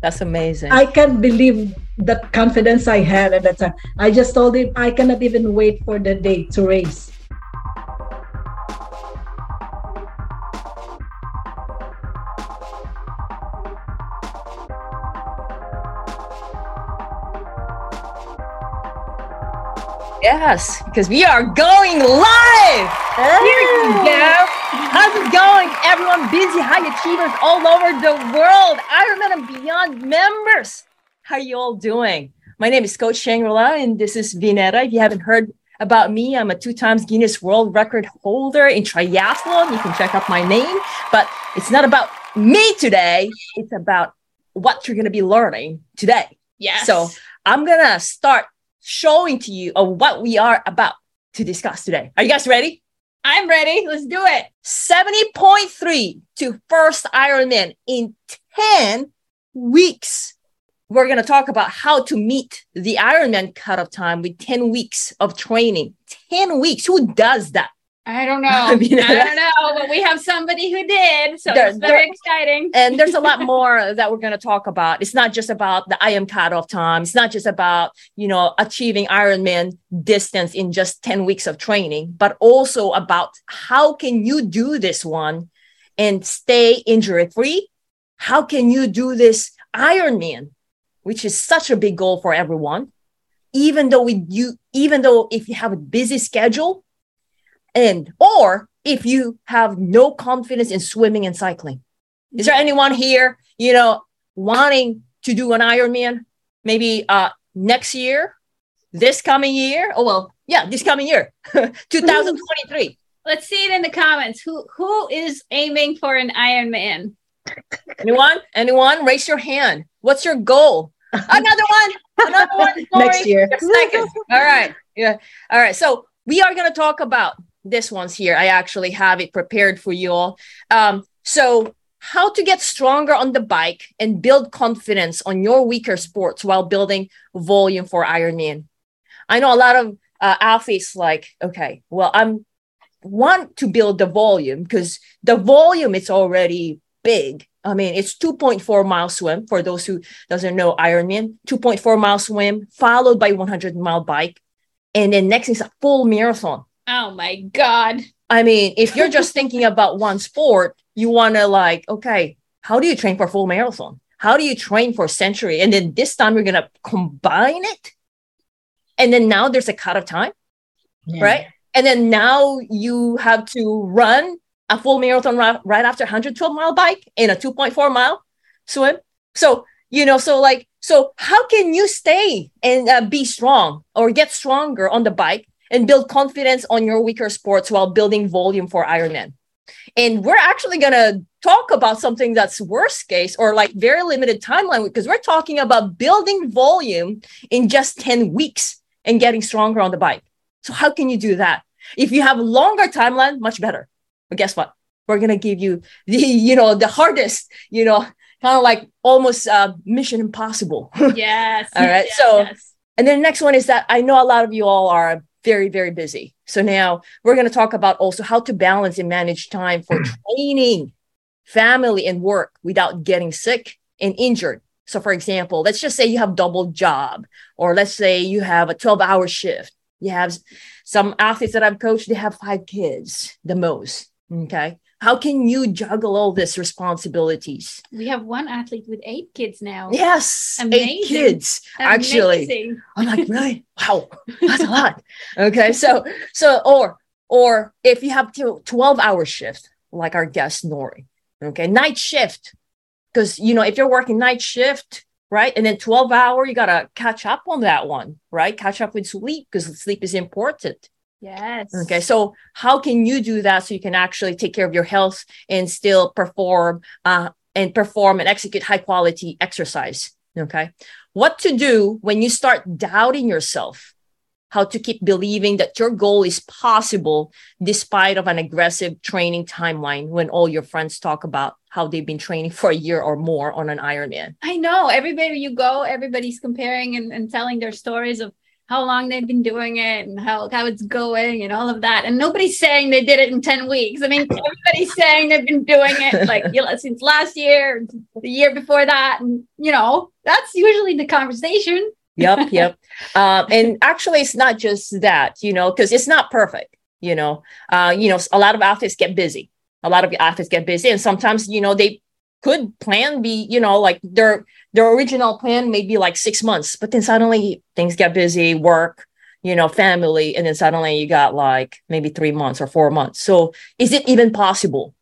That's amazing. I can't believe the confidence I had at that time. I just told him I cannot even wait for the day to race. Yes, because we are going live. Here we go. How's it going, everyone? Busy high achievers all over the world. Ironman and Beyond members. How are you all doing? My name is Coach Shangri-La, and this is Vineta. If you haven't heard about me, I'm a two times Guinness World Record holder in triathlon. You can check out my name, but it's not about me today. It's about what you're going to be learning today. Yes. So I'm going to start showing to you of what we are about to discuss today. Are you guys ready? I'm ready. Let's do it. 70.3 to first Ironman in 10 weeks. We're going to talk about how to meet the Ironman cutoff time with 10 weeks of training. 10 weeks. Who does that? I don't know. I I, don't know, but we have somebody who did. So There- it's very there- exciting. And there's a lot more that we're going to talk about. It's not just about the IM cutoff time. It's not just about, you know, achieving Ironman distance in just 10 weeks of training, but also about how can you do this one and stay injury free? How can you do this Ironman, which is such a big goal for everyone? Even though we you even though if you have a busy schedule and or if you have no confidence in swimming and cycling. Is there anyone here, you know, wanting to do an Ironman maybe uh next year, this coming year? Oh well, yeah, this coming year, 2023. Let's see it in the comments. Who who is aiming for an Ironman? Anyone? Anyone? Raise your hand. What's your goal? Another one. Another one. Next year. Second. All right. Yeah. All right. So we are going to talk about this one's here. I actually have it prepared for you all. Um, so how to get stronger on the bike and build confidence on your weaker sports while building volume for Ironman. I know a lot of uh, athletes like, okay, well, I'm want to build the volume because the volume is already big. I mean, it's 2.4 mile swim for those who doesn't know Ironman, 2.4 mile swim followed by 100 mile bike. And then next is a full marathon. Oh my god. I mean, if you're just thinking about one sport, you want to like, okay, how do you train for a full marathon? How do you train for century? And then this time we're going to combine it. And then now there's a cut of time, Yeah. right? And then now you have to run a full marathon right, right after 112 mile bike and a 2.4 mile swim. So, you know, so like, so how can you stay and uh, be strong or get stronger on the bike and build confidence on your weaker sports while building volume for Ironman? And we're actually going to talk about something that's worst case or like very limited timeline because we're talking about building volume in just 10 weeks and getting stronger on the bike. So how can you do that? If you have a longer timeline, much better. But guess what? We're gonna give you the, you know, the hardest, you know, kind of like almost uh, mission impossible. Yes. All right, yes, so- yes. And then the next one is that I know a lot of you all are very, very busy. So now we're going to talk about also how to balance and manage time for training, family, and work without getting sick and injured. So, for example, let's just say you have double job, or let's say you have a 12 hour shift. You have some athletes that I've coached, they have five kids, the most. Okay. How can you juggle all these responsibilities? we have one athlete with eight kids now. Yes, eight Amazing. kids actually. Amazing. I'm like, really? Wow, that's a lot. Okay, so so or or if you have to 12 hour shift, like our guest Nori, okay, night shift, because you know if you're working night shift, right, and then 12 hour, you gotta catch up on that one, right? Catch up with sleep because sleep is important. Yes. Okay, so how can you do that so you can actually take care of your health and still perform uh, and perform and execute high quality exercise? Okay, what to do when you start doubting yourself? How to keep believing that your goal is possible despite of an aggressive training timeline when all your friends talk about how they've been training for a year or more on an Ironman. I know everybody you go, everybody's comparing and, and telling their stories of how long they've been doing it and how, how it's going and all of that. And nobody's saying they did it in 10 weeks. I mean, everybody's saying they've been doing it like you know, since last year, the year before that. And, you know, that's usually the conversation. yep, yep. Um, and actually, it's not just that, you know, because it's not perfect. You know, uh, you know, a lot of athletes get busy. A lot of athletes get busy, and sometimes, you know, they could plan be, you know, like their their original plan may be like six months, but then suddenly things get busy, work, you know, family, and then suddenly you got like maybe three months or four months. So is it even possible?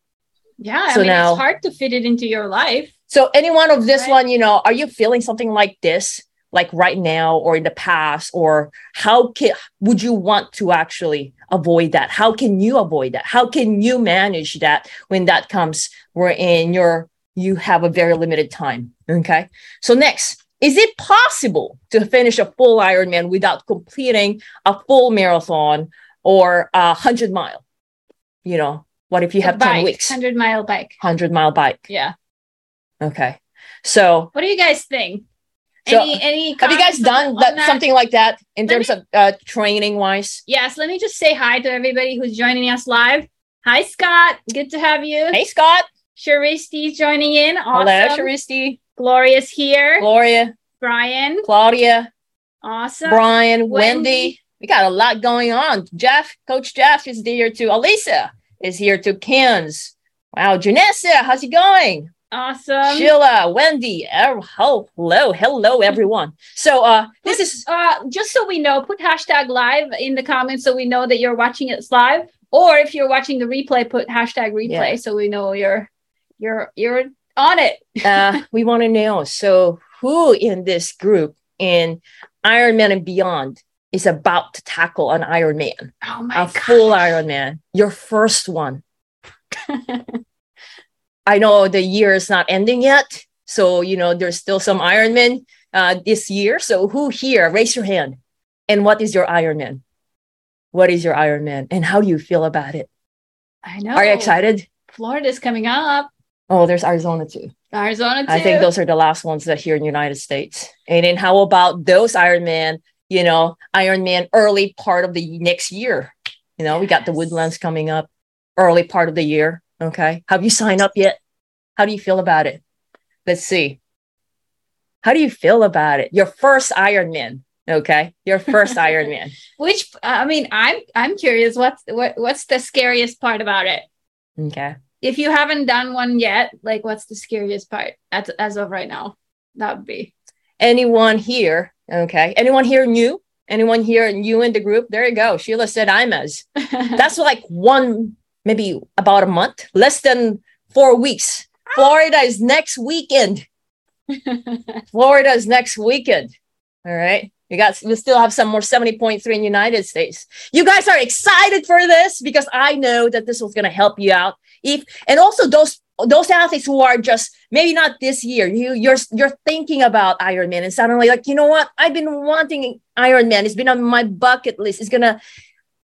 Yeah, So I mean, now- it's hard to fit it into your life. So anyone of this Right. one, you know, are you feeling something like this, like right now or in the past, or how can would you want to actually avoid that? How can you avoid that? How can you manage that when that comes? Where in your you have a very limited time. Okay. So next, is it possible to finish a full Ironman without completing a full marathon or a hundred mile? You know, what if you have ten weeks, 100 mile bike. hundred mile bike? Yeah. Okay. So What do you guys think? So, any, any have you guys done on that, something like that in Let terms of uh, training wise? Yes, let me just say hi to everybody who's joining us live. Hi, Scott. Good to have you. Hey, Scott. Sharisti's joining in. Awesome. Hello, Sharisti, Gloria's here. Gloria, Brian. Claudia, Awesome. Brian, Wendy. Wendy. We got a lot going on. Jeff, Coach Jeff is here too. Alisa is here too. Kens. Wow, Janessa, how's it going? Awesome. Sheila, Wendy. Oh, hello, hello, everyone. So, uh, this is uh, just so we know, put hashtag live in the comments so we know that you're watching it live. Or if you're watching the replay, put hashtag replay Yeah. so we know you're you're you're on it. uh, we want to know. So, who in this group in Ironman and beyond is about to tackle an Ironman, Oh a my full gosh. Ironman, your first one? I know the year is not ending yet, so you know there's still some Ironman uh, this year. So, who here? Raise your hand. And what is your Ironman? What is your Ironman, and how do you feel about it? I know. Are you excited? Florida's coming up. Oh, there's Arizona too. Arizona too. I think those are the last ones that here in the United States. And then how about those Ironman, you know, Ironman early part of the next year? You know, we got the Woodlands coming up early part of the year. Okay. Have you signed up yet? How do you feel about it? Let's see. How do you feel about it? Your first Ironman. Okay. Your first Ironman. Which I mean, I'm I'm curious. What's what what's the scariest part about it? Okay. If you haven't done one yet, like what's the scariest part as as of right now? That would be. Anyone here? Okay. Anyone here new? Anyone here new in the group? There you go. Sheila said I'm as. that's like one maybe about a month less than four weeks florida is next weekend florida is next weekend all right we got we still have some more 70.3 in the united states you guys are excited for this because i know that this was going to help you out if and also those those athletes who are just maybe not this year you you're you're thinking about ironman and suddenly like you know what i've been wanting ironman it's been on my bucket list it's gonna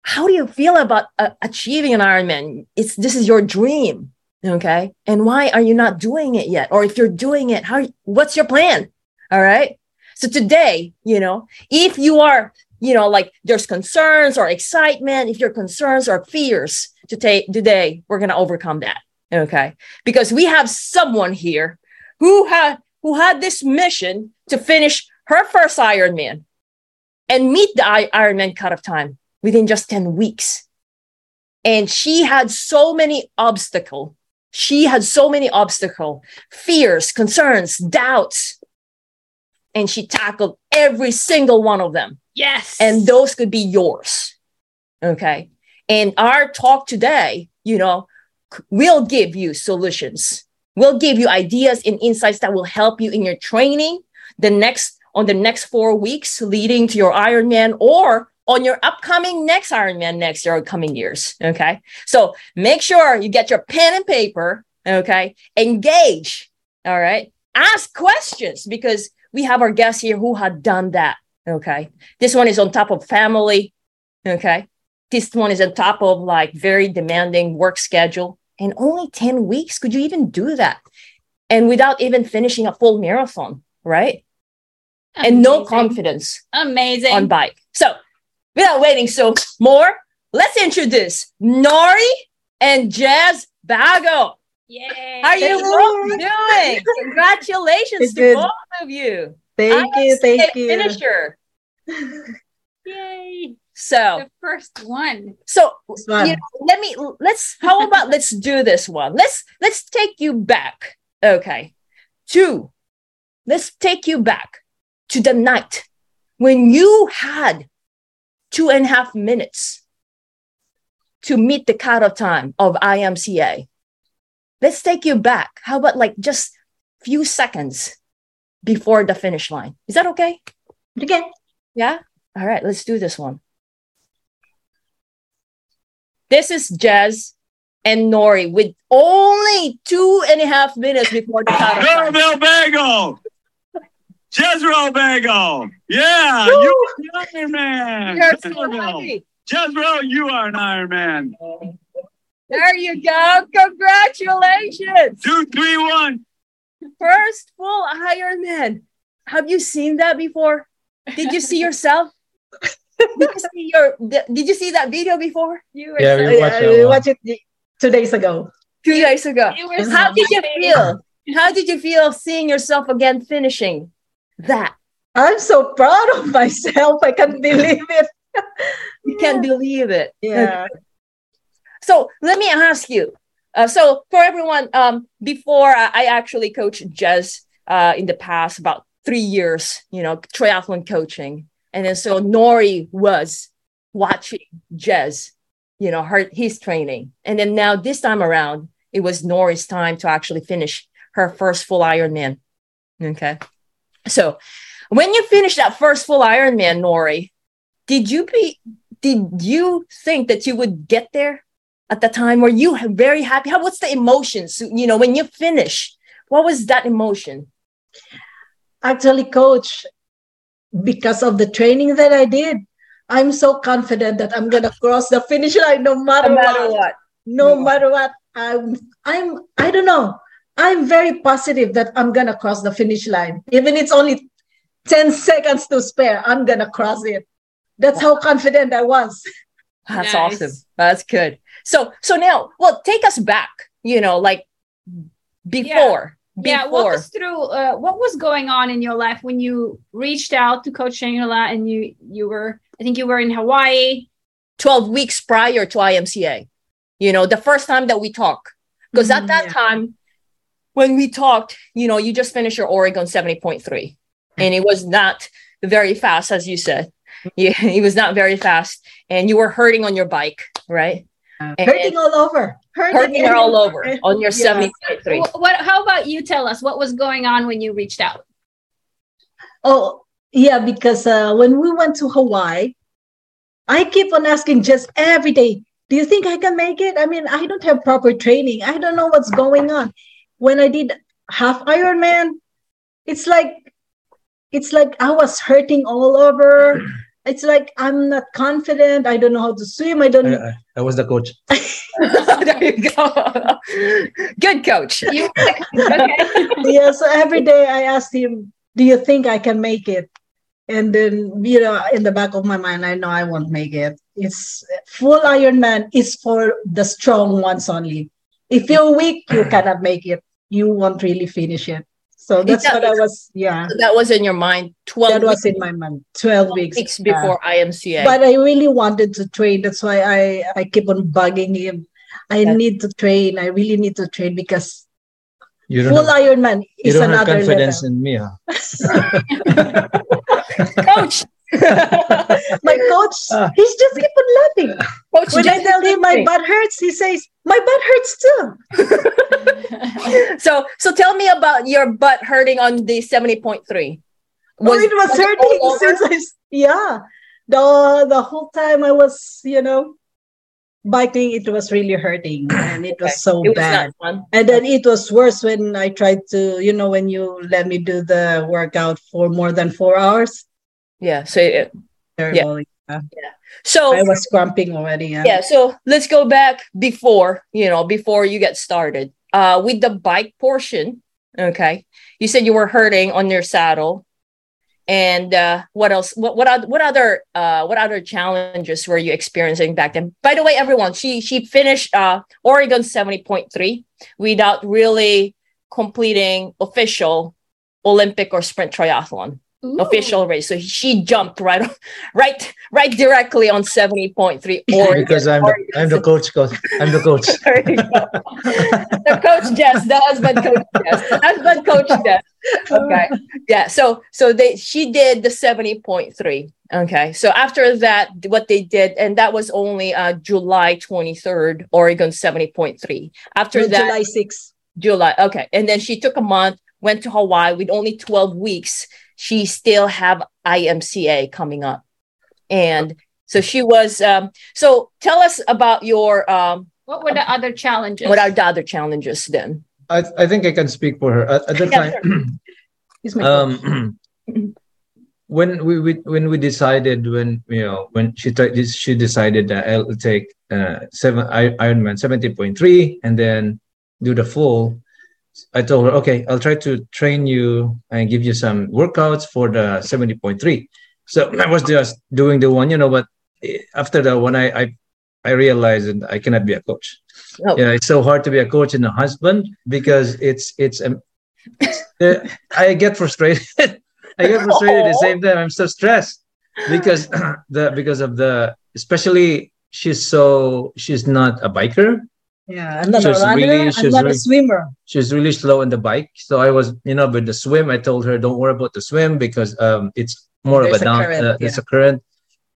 how do you feel about uh, achieving an Ironman? It's this is your dream, okay? And why are you not doing it yet? Or if you're doing it, how? What's your plan? All right. So today, you know, if you are, you know, like there's concerns or excitement, if your concerns or fears to take today, we're gonna overcome that, okay? Because we have someone here who had who had this mission to finish her first Ironman and meet the I- Ironman cutoff time within just 10 weeks. And she had so many obstacles. She had so many obstacles, fears, concerns, doubts. And she tackled every single one of them. yes. And those could be yours. Okay. And our talk today, you know, will give you solutions. We'll give you ideas and insights that will help you in your training the next on the next four weeks leading to your Ironman or on your upcoming next Ironman next year or coming years. Okay. So make sure you get your pen and paper. Okay. Engage. All right. Ask questions because we have our guests here who had done that. Okay. This one is on top of family. Okay. This one is on top of like very demanding work schedule. And only 10 weeks. Could you even do that? And without even finishing a full marathon, right? And no confidence Amazing. on bike. So without waiting so more, let's introduce Nori and Jazz Bago. Yay. How are you both doing? Congratulations It's to good. both of you. Thank you, thank you. Finisher. Yay. So, The first one. so one. you know, let me let's how about let's do this one. Let's let's take you back. Okay. Two. let's take you back to the night when you had two and a half minutes to meet the cut cutoff time of IMCA. Let's take you back. How about like just few seconds before the finish line? Is that okay? Okay. Yeah? All right, let's do this one. This is Jazz and Nori with only two and a half minutes before the cutoff time. Caramel bagel. Jezreel bagel. Yeah, you are an Iron Man. You're so Jezreel. Jezreel, you are an Iron Man. There you go. Congratulations. Two, three, one. First full Ironman. Have you seen that before? Did you see yourself? Did you see your did you see that video before? You were Yeah, so we watched I, that I watched it two days ago. Two days ago. How so did you feel? How did you feel seeing yourself again finishing that? I'm so proud of myself. I can't believe it. You can't believe it. Yeah. So let me ask you. Uh, so for everyone, um, before I, actually coached Jez uh, in the past about three years, you know, triathlon coaching, and then so Nori was watching Jez, you know, her his training, and then now this time around, it was Nori's time to actually finish her first full Ironman. Okay, so when you finished that first full Ironman, Nori, did you be did you think that you would get there at the time? Were you very happy? How what's the emotions? You know, when you finish, what was that emotion? Actually, coach, because of the training that I did, I'm so confident that I'm gonna cross the finish line no matter, No matter what. what. No Yeah. matter what. I'm I'm I don't know. I'm very positive that I'm gonna cross the finish line. Even it's only 10 seconds to spare, I'm gonna cross it. That's how confident I was. That's Nice. awesome. That's good. So so now, well, take us back. You know, like before. Yeah, walk Before. us through uh, what was going on in your life when you reached out to Coach Shangela and you you were I think you were in Hawaii. 12 weeks prior to IMCA. You know, the first time that we talked. Because at Mhm, that yeah. time, when we talked, you know, you just finished your Oregon 70.3. And it was not very fast, as you said. Yeah, it was not very fast. And you were hurting on your bike, right? And Hurting all over. hurting all over on your Yeah. 70.3. Wh- What? How about you tell us what was going on when you reached out? Oh, yeah, because uh, when we went to Hawaii, I keep on asking just every day, do you think I can make it? I mean, I don't have proper training. I don't know what's going on. When I did half Ironman, it's like it's like I was hurting all over. It's like I'm not confident. I don't know how to swim. I don't I, I, I was the coach. there you go. Good coach. You okay? yeah, so every day I asked him, Do you think I can make it? And then, you know, in the back of my mind, I know I won't make it. It's full Ironman is for the strong ones only. If you're weak, you cannot make it. You won't really finish it. So that's what I was, yeah, That was in your mind 12 that was weeks, in my mind. 12 weeks. weeks yeah. before IMCA. But I really wanted to train. That's why I, I keep on bugging him. I Yeah. need to train. I really need to train because You don't full have, Ironman you is don't have another confidence level. in me. Huh? coach. my coach, Ah. he's just keep on laughing. coach When I tell him my butt hurts, he says, My butt hurts too. so so tell me about your butt hurting on the 70.3 oh, it was it hurting all over? since I, s- yeah. The, the whole time I was, you know, biking, it was really hurting and it was so it was bad. not And then it was worse when I tried to, you know, when you let me do the workout for more than four hours. Yeah so it- Terrible. so I was cramping already. Yeah. yeah so let's go back before you know before you get started uh with the bike portion okay you said you were hurting on your saddle And uh, what else? What what what other uh, what other challenges were you experiencing back then? By the way, everyone, she she finished uh, Oregon seventy point three without really completing official Olympic or sprint triathlon Ooh. official race. So she jumped right right right directly on seventy point three Oregon. because I'm the, I'm the coach. coach. I'm the coach. There you go. the coach Jess, the husband coach Jess, the husband coach Jess. Okay, yeah. So so they she did the seventy point three. Okay, so after that, what they did, and that was only uh, July twenty third, Oregon seventy point three. After that, July 6th. July. Okay. And then she took a month, went to Hawaii with only 12 weeks. She still have IMCA coming up. And so she was um, so tell us about your um What were the other challenges? what are the other challenges then? I, I think I can speak for her at, at the Yeah, time. He's my coach. um, when we, we when we decided when you know when she t- this she decided that I'll take uh, seven I- Ironman seventy point three and then do the full. I told her, okay, I'll try to train you and give you some workouts for the seventy point three. So I was just doing the one, you know, but eh, after that one, I I, I realized that I cannot be a coach. Oh. Yeah, it's so hard to be a coach and a husband because it's it's um, uh, I get frustrated. I get frustrated at the same time. I'm so stressed because the because of the especially she's so she's not a biker. Yeah, I'm not she's a runner. really- I'm she's not really- a swimmer. She's really slow on the bike. So I was, you know, with the swim, I told her, don't worry about the swim because um it's more There's of a a down. current, uh, It's a current.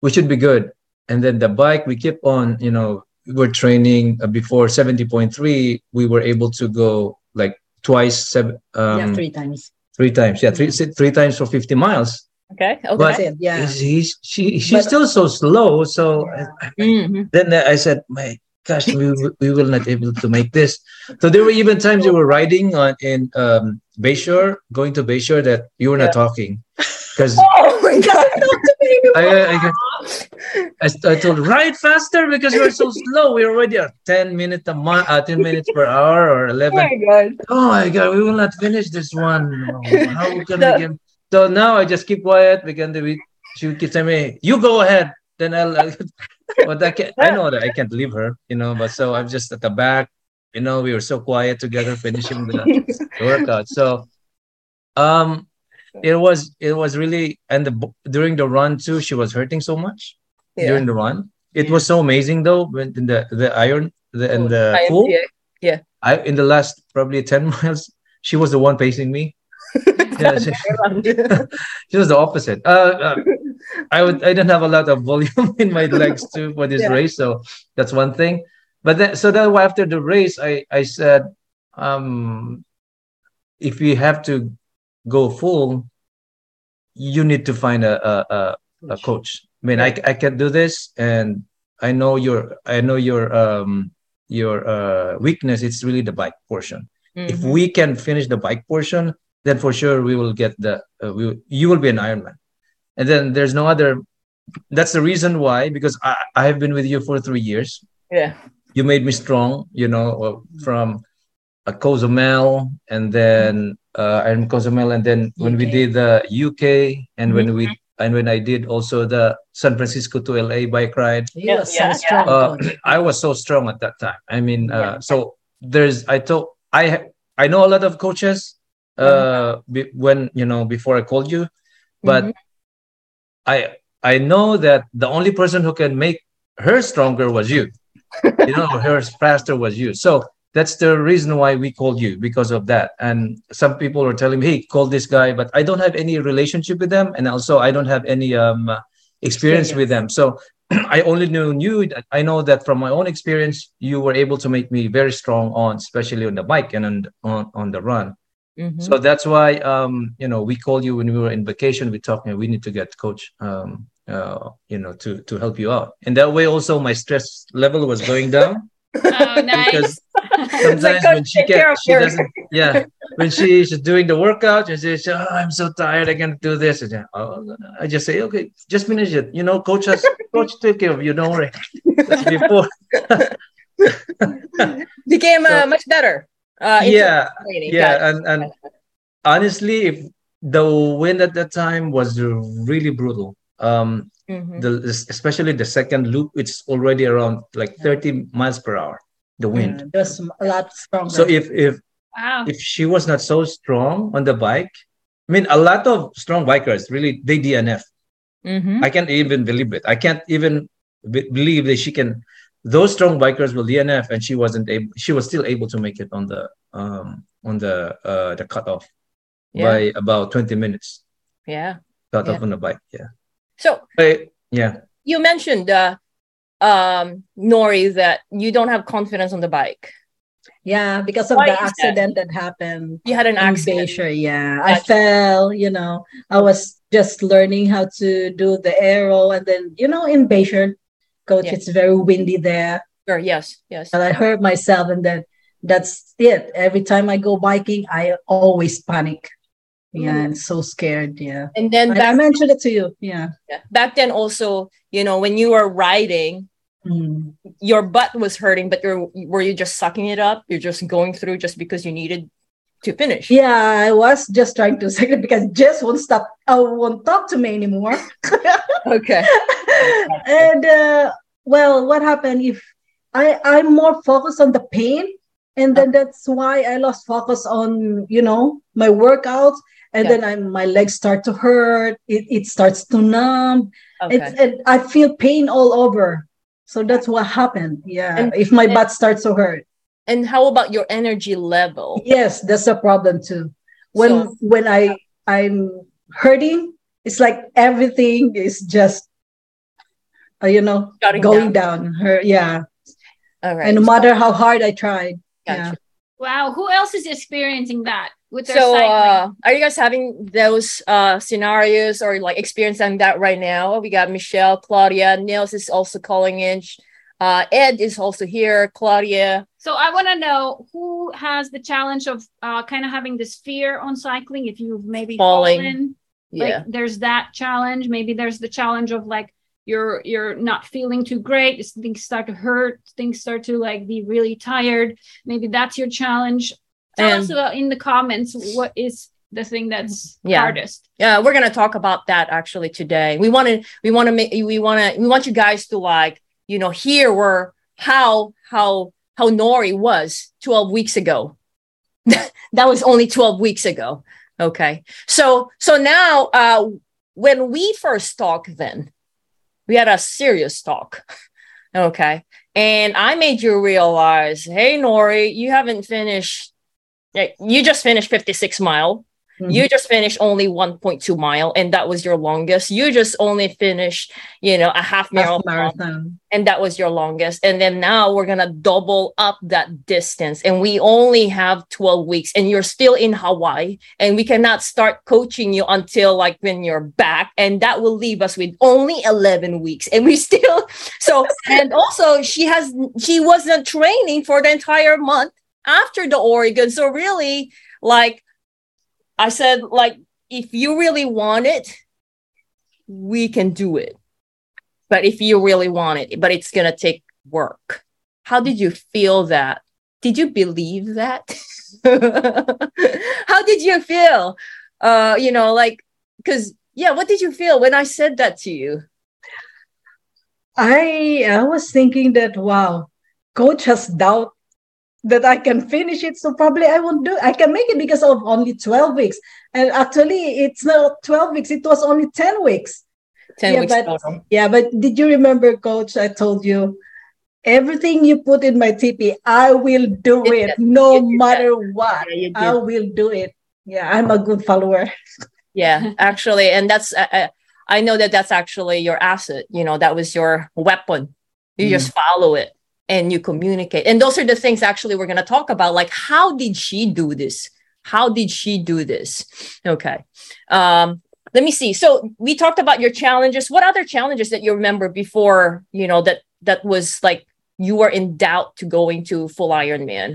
We should be good. And then the bike, we keep on, you know, we were training uh, before 70.3. We were able to go like twice, seven, um, yeah, three times. three times. Yeah, three, three times for 50 miles. Okay. Okay. But- it. Yeah. He's, she, she's But- still so slow. So Mhm. then I said, my gosh, we, we will not able to make this. So there were even times you were riding on in um, Bayshore, going to Bayshore that you were not Yeah. talking. Because Oh my god. I, I, I, I, told ride faster because we're so slow. We're already at ten minutes a month, uh, ten minutes per hour or eleven. Oh my god! Oh my god! We will not finish this one. Oh, How can No. we get... So now I just keep quiet because we, she would keep telling me, you go ahead. Then I'll, I'll but I can I know that I can't leave her, you know, but so I'm just at the back, you know, we were so quiet together finishing the, the workout. So um it was it was really and the during the run too, she was hurting so much Yeah. during the run. It was so amazing though when in the the iron the and the pool. IMCA. I in the last probably 10 miles, she was the one pacing me. Yeah, she, she was the opposite. Uh, uh, I would I didn't have a lot of volume in my legs too for this Yeah. race, so that's one thing. But then so then after the race, I I said, um, if you have to go full, you need to find a a, a, a coach. I mean, I I can do this, and I know your I know your um your uh weakness. It's really the bike portion if Mhm. we can finish the bike portion, then for sure we will get the uh, we, you will be an Ironman. And then there's no other. That's the reason why because I I have been with you for three years. Yeah. You made me strong. You know uh, from a Cozumel and then uh, I'm Cozumel and then when we did the UK and when we and when I did also the San Francisco to LA bike ride. You Yeah, so yeah, strong. Uh. I was so strong at that time. I mean, uh, so there's I told I I know a lot of coaches uh be, when you know before I called you, but Mhm. I I know that the only person who can make her stronger was you. you know, her faster was you. So that's the reason why we called you because of that. And some people were telling me, "Hey, call this guy," but I don't have any relationship with them, and also I don't have any um experience with them. So I only knew you. I know that from my own experience, you were able to make me very strong on, especially on the bike and on on, on the run. Mhm. So that's why um you know we called you when we were in vacation. We talked. We need to get coach um uh you know to to help you out. And that way also my stress level was going down Oh, nice. because It's like, sometimes when she take care can of she doesn't yeah when she, she's doing the workout and she says oh, i'm so tired i can't do this and then, oh, i just say okay just finish it you know coach has coach take care of you don't worry that's before Became uh, So- much better. Uh, yeah training. yeah and and honestly if the wind at that time was really brutal. Um, Mhm. the especially the second loop, it's already around like 30 miles per hour. The wind. Yeah, there's a lot stronger. So if if Wow. if she was not so strong on the bike, I mean, a lot of strong bikers really they DNF. Mhm. I can't even believe it. I can't even be- believe that she can. Those strong bikers will DNF, and she wasn't able. She was still able to make it on the um on the uh the cutoff Yeah. by about twenty minutes. Yeah. Cut Yeah. off on the bike. Yeah. So But, yeah. you mentioned uh um Nori that you don't have confidence on the bike. yeah, because of Why the is that? accident that, happened. You had an accident. Bayshore, yeah. I fell, you know, I was just learning how to do the aero. And then, you know, in Bayshore, coach, Yeah. it's very windy there. Sure, yes, yes. And I hurt myself. And then that's it. Every time I go biking, I always panic. Yeah, Mm. I'm so scared. Yeah. And then I, I mentioned it to you. Yeah. back then also, you know, when you were riding, Mm. your butt was hurting, but you're were you just sucking it up? You're just going through just because you needed to finish. Yeah, I was just trying to say it because Jess won't stop. I won't talk to me anymore. Okay. and uh, well, what happened if I I'm more focused on the pain, and then that's why I lost focus on you know my workouts, and Yeah. then I my legs start to hurt. It it starts to numb. Okay. It's and I feel pain all over. So that's what happened. Yeah, And- if my butt starts to hurt. And how about your energy level? Yes, that's a problem too. When So- when I I'm hurting, it's like everything is just uh, you know going down. Her yeah, All right. and no matter how hard I tried. Gotcha. Wow. Who else is experiencing that with their So, uh, are you guys having those uh, scenarios or like experiencing that right now? We got Michelle, Claudia, Nils is also calling in. Uh, Ed is also here. Claudia. So I want to know who has the challenge of uh, kind of having this fear on cycling. If you've maybe Falling. fallen, Yeah. like there's that challenge. Maybe there's the challenge of like you're you're not feeling too great. Things start to hurt. Things start to like be really tired. Maybe that's your challenge. Tell And- us about in the comments what is the thing that's Yeah. hardest. yeah we're gonna talk about that actually today we want to we want to make we want to we want you guys to like you know hear were how how how nori was 12 weeks ago. That was only 12 weeks ago. Okay. So so now uh when we first talked then we had a serious talk. Okay. And i made you realize hey nori you haven't finished you just finished 56 mile you mm-hmm. just finished only 1.2 mile and that was your longest. You just only finished you know a half marathon marathon. and that was your longest. And then now we're gonna double up that distance and we only have 12 weeks and you're still in hawaii and we cannot start coaching you until like when you're back and that will leave us with only 11 weeks and we still so and also she has she wasn't training for the entire month after the oregon so really like i said like if you really want it we can do it. But if you really want it but it's going to take work. How did you feel that? Did you believe that? How did you feel? Uh you know like because yeah what did you feel when i said that to you? I I was thinking that wow, coach has doubt that I can finish it, so probably I won't do. I can make it because of only twelve weeks, and actually it's not twelve weeks; it was only ten weeks. 10 Yeah, weeks but- total Yeah, but did you remember, coach? I told you everything you put in my TP, I will do You it, no You did matter what. Yeah. I will do it. Yeah, I'm a good follower. yeah actually and that's uh, uh, i know that that's actually your asset you know that was your weapon you Mm. just follow it and you communicate. And those are the things actually we're going to talk about like how did she do this? How did she do this? Okay um let me see. So we talked about your challenges. What other challenges that you remember before you know that that was like you were in doubt to going to full ironman?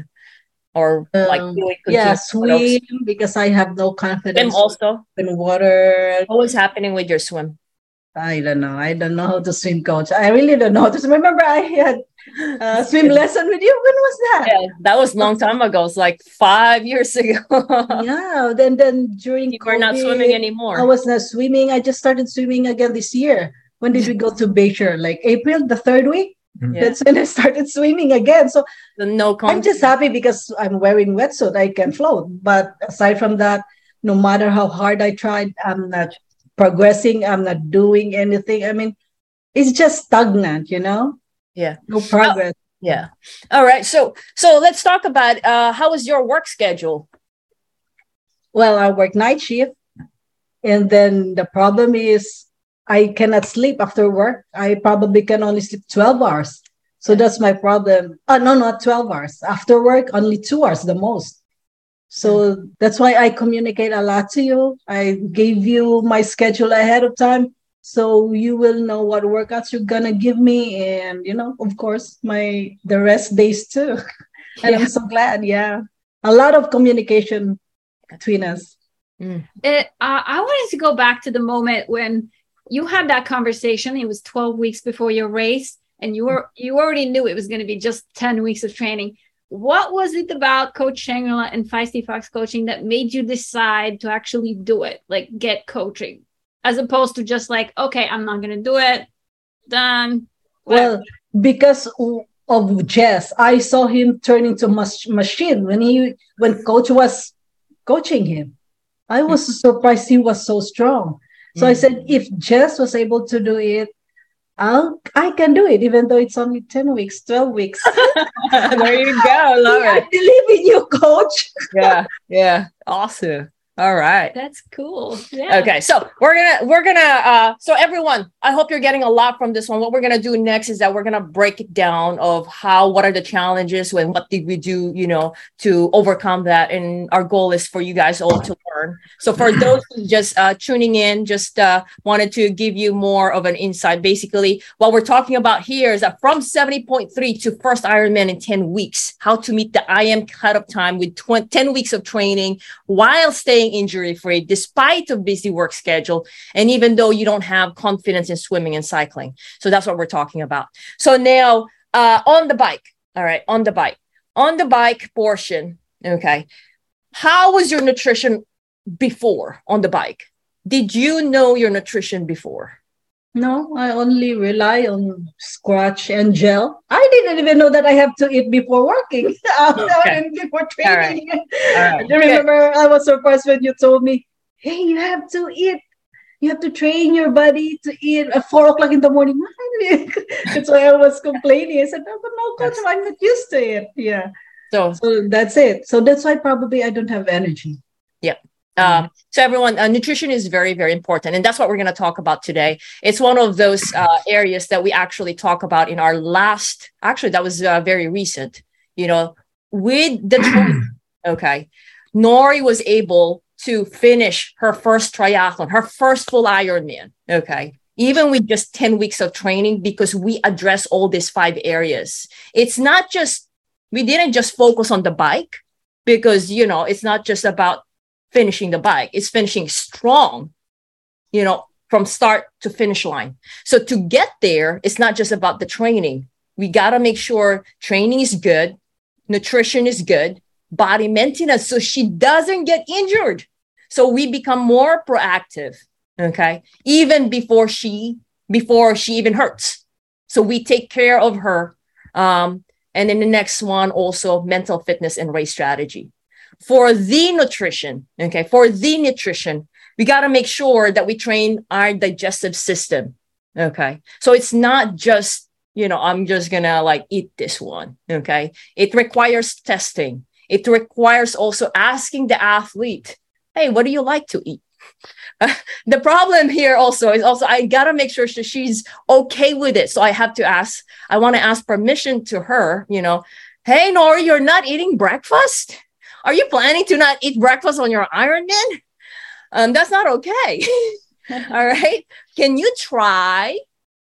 Or like Um, doing Yeah, continuous- what else? swim because I have no swim confidence also? in water. what was happening with your swim I don't know. I don't know how to swim, coach. I really don't know how to swim. Remember, I had a swim lesson with you. When was that? Yeah, that was a long time ago. It's like five years ago. yeah. Then, then during you were not swimming anymore. I was not swimming. I just started swimming again this year. When did we go to Bayshore? Like April, the third week. Mm-hmm. Yeah. That's when I started swimming again. So the no I'm just happy because I'm wearing wetsuit. I can float. But aside from that, no matter how hard I tried, I'm not progressing. I'm not doing anything. I mean, it's just stagnant, you know? Yeah. No progress. Oh, yeah. All right. So so let's talk about uh how is your work schedule? Well, I work night shift. And then the problem is I cannot sleep after work. I probably can only sleep 12 hours. So that's my problem. Oh, no, not 12 hours. After work, only two hours the most. So that's why I communicate a lot to you. I gave you my schedule ahead of time. So you will know what workouts you're gonna give me, and you know, of course, my the rest days too. and yeah. I'm so glad. Yeah, a lot of communication between us. Mm. It, uh, I wanted to go back to the moment when you had that conversation. It was 12 weeks before your race, and you were you already knew it was going to be just 10 weeks of training. What was it about Coach Shangri-La and Feisty Fox coaching that made you decide to actually do it, like get coaching, as opposed to just like, okay, I'm not going to do it, done. Well, because of Jess, I saw him turn into mas- machine when he when coach was coaching him. I was surprised he was so strong. So mm. I said, if Jess was able to do it, I'll I can do it, even though it's only 10 weeks, 12 weeks. there you go. Love yeah, it. I believe in you, coach. yeah, yeah. Awesome. All right. That's cool. Yeah. Okay. So we're gonna we're gonna uh so everyone, I hope you're getting a lot from this one. What we're gonna do next is that we're gonna break it down of how what are the challenges and what did we do, you know, to overcome that. And our goal is for you guys all to learn. So for those just uh tuning in, just uh wanted to give you more of an insight. Basically, what we're talking about here is that from 70.3 to first Ironman in 10 weeks, how to meet the IM cut cutoff time with 20, 10 weeks of training while staying staying injury free despite a busy work schedule and even though you don't have confidence in swimming and cycling. So that's what we're talking about. So now uh, on the bike all right on the bike on the bike portion okay how was your nutrition before on the bike? Did you know your nutrition before no, I only rely on Skratch and gel. I didn't even know that I have to eat before working, okay. before training. All right. All right. I remember I was surprised when you told me, "Hey, you have to eat. You have to train your body to eat at four o'clock in the morning." that's why I was complaining. I said, "No, but no, coach, I'm not used to it." Yeah. So, so that's it. So that's why probably I don't have energy. Yeah. Um, so everyone, uh, nutrition is very, very important, and that's what we're going to talk about today. It's one of those uh, areas that we actually talk about in our last. Actually, that was uh, very recent. You know, with the okay, Nori was able to finish her first triathlon, her first full Ironman. Okay, even with just ten weeks of training, because we address all these five areas. It's not just we didn't just focus on the bike because you know it's not just about finishing the bike. It's finishing strong, you know, from start to finish line. So to get there, it's not just about the training. We got to make sure training is good, nutrition is good, body maintenance, so she doesn't get injured. So we become more proactive, okay, even before she before she even hurts. So we take care of her. Um, and then the next one also mental fitness and race strategy for the nutrition, okay, for the nutrition, we got to make sure that we train our digestive system. Okay. So it's not just, you know, I'm just going to like eat this one. Okay. It requires testing. It requires also asking the athlete, hey, what do you like to eat? the problem here also is also I gotta make sure she's okay with it. So I have to ask, I want to ask permission to her, you know, hey Nori, you're not eating breakfast? Are you planning to not eat breakfast on your Ironman? Um, that's not okay. All right. Can you try?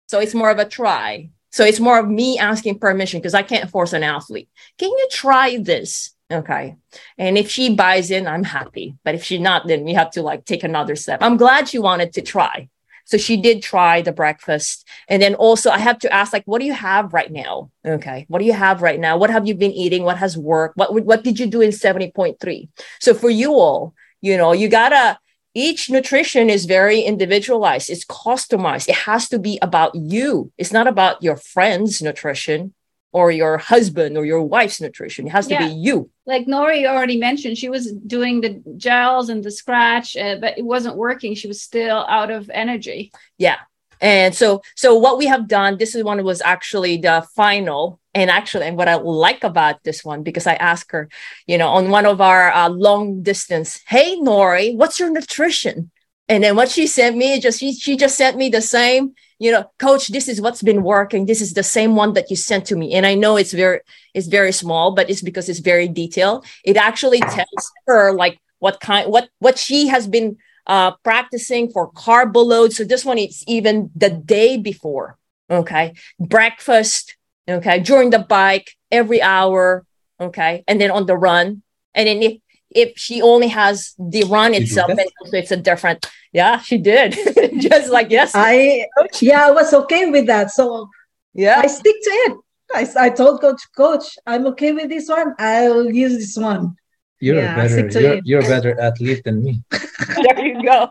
So it's more of a try. So it's more of me asking permission because I can't force an athlete. Can you try this? Okay. And if she buys in, I'm happy. But if she's not, then we have to like take another step. I'm glad she wanted to try. So she did try the breakfast. And then also I have to ask, like, what do you have right now? Okay. What do you have right now? What have you been eating? What has worked? What, what did you do in 70.3? So for you all, you know, you gotta, each nutrition is very individualized. It's customized. It has to be about you. It's not about your friend's nutrition or your husband or your wife's nutrition. It has to Yeah. be you. Like Nori already mentioned, she was doing the gels and the Skratch, uh, but it wasn't working. She was still out of energy. Yeah. And so, so what we have done, this is one was actually the final. And actually, and what I like about this one, because I asked her, you know, on one of our uh, long distance, hey, Nori, what's your nutrition? And then what she sent me, just she, she just sent me the same, you know, coach, this is what's been working. This is the same one that you sent to me. And I know it's very, it's very small, but it's because it's very detailed. It actually tells her like what kind, what, what she has been uh, practicing for carb load. So this one, it's even the day before. Okay. Breakfast. Okay. During the bike, every hour. Okay. And then on the run. And then if, if she only has the run You do itself, that? then also it's a different. Yeah, she did. Just like yes. I yeah, I was okay with that. So yeah. I stick to it. I, I told coach, coach, I'm okay with this one. I'll use this one. You're Yeah, a better you're, you're a better athlete than me. there you go.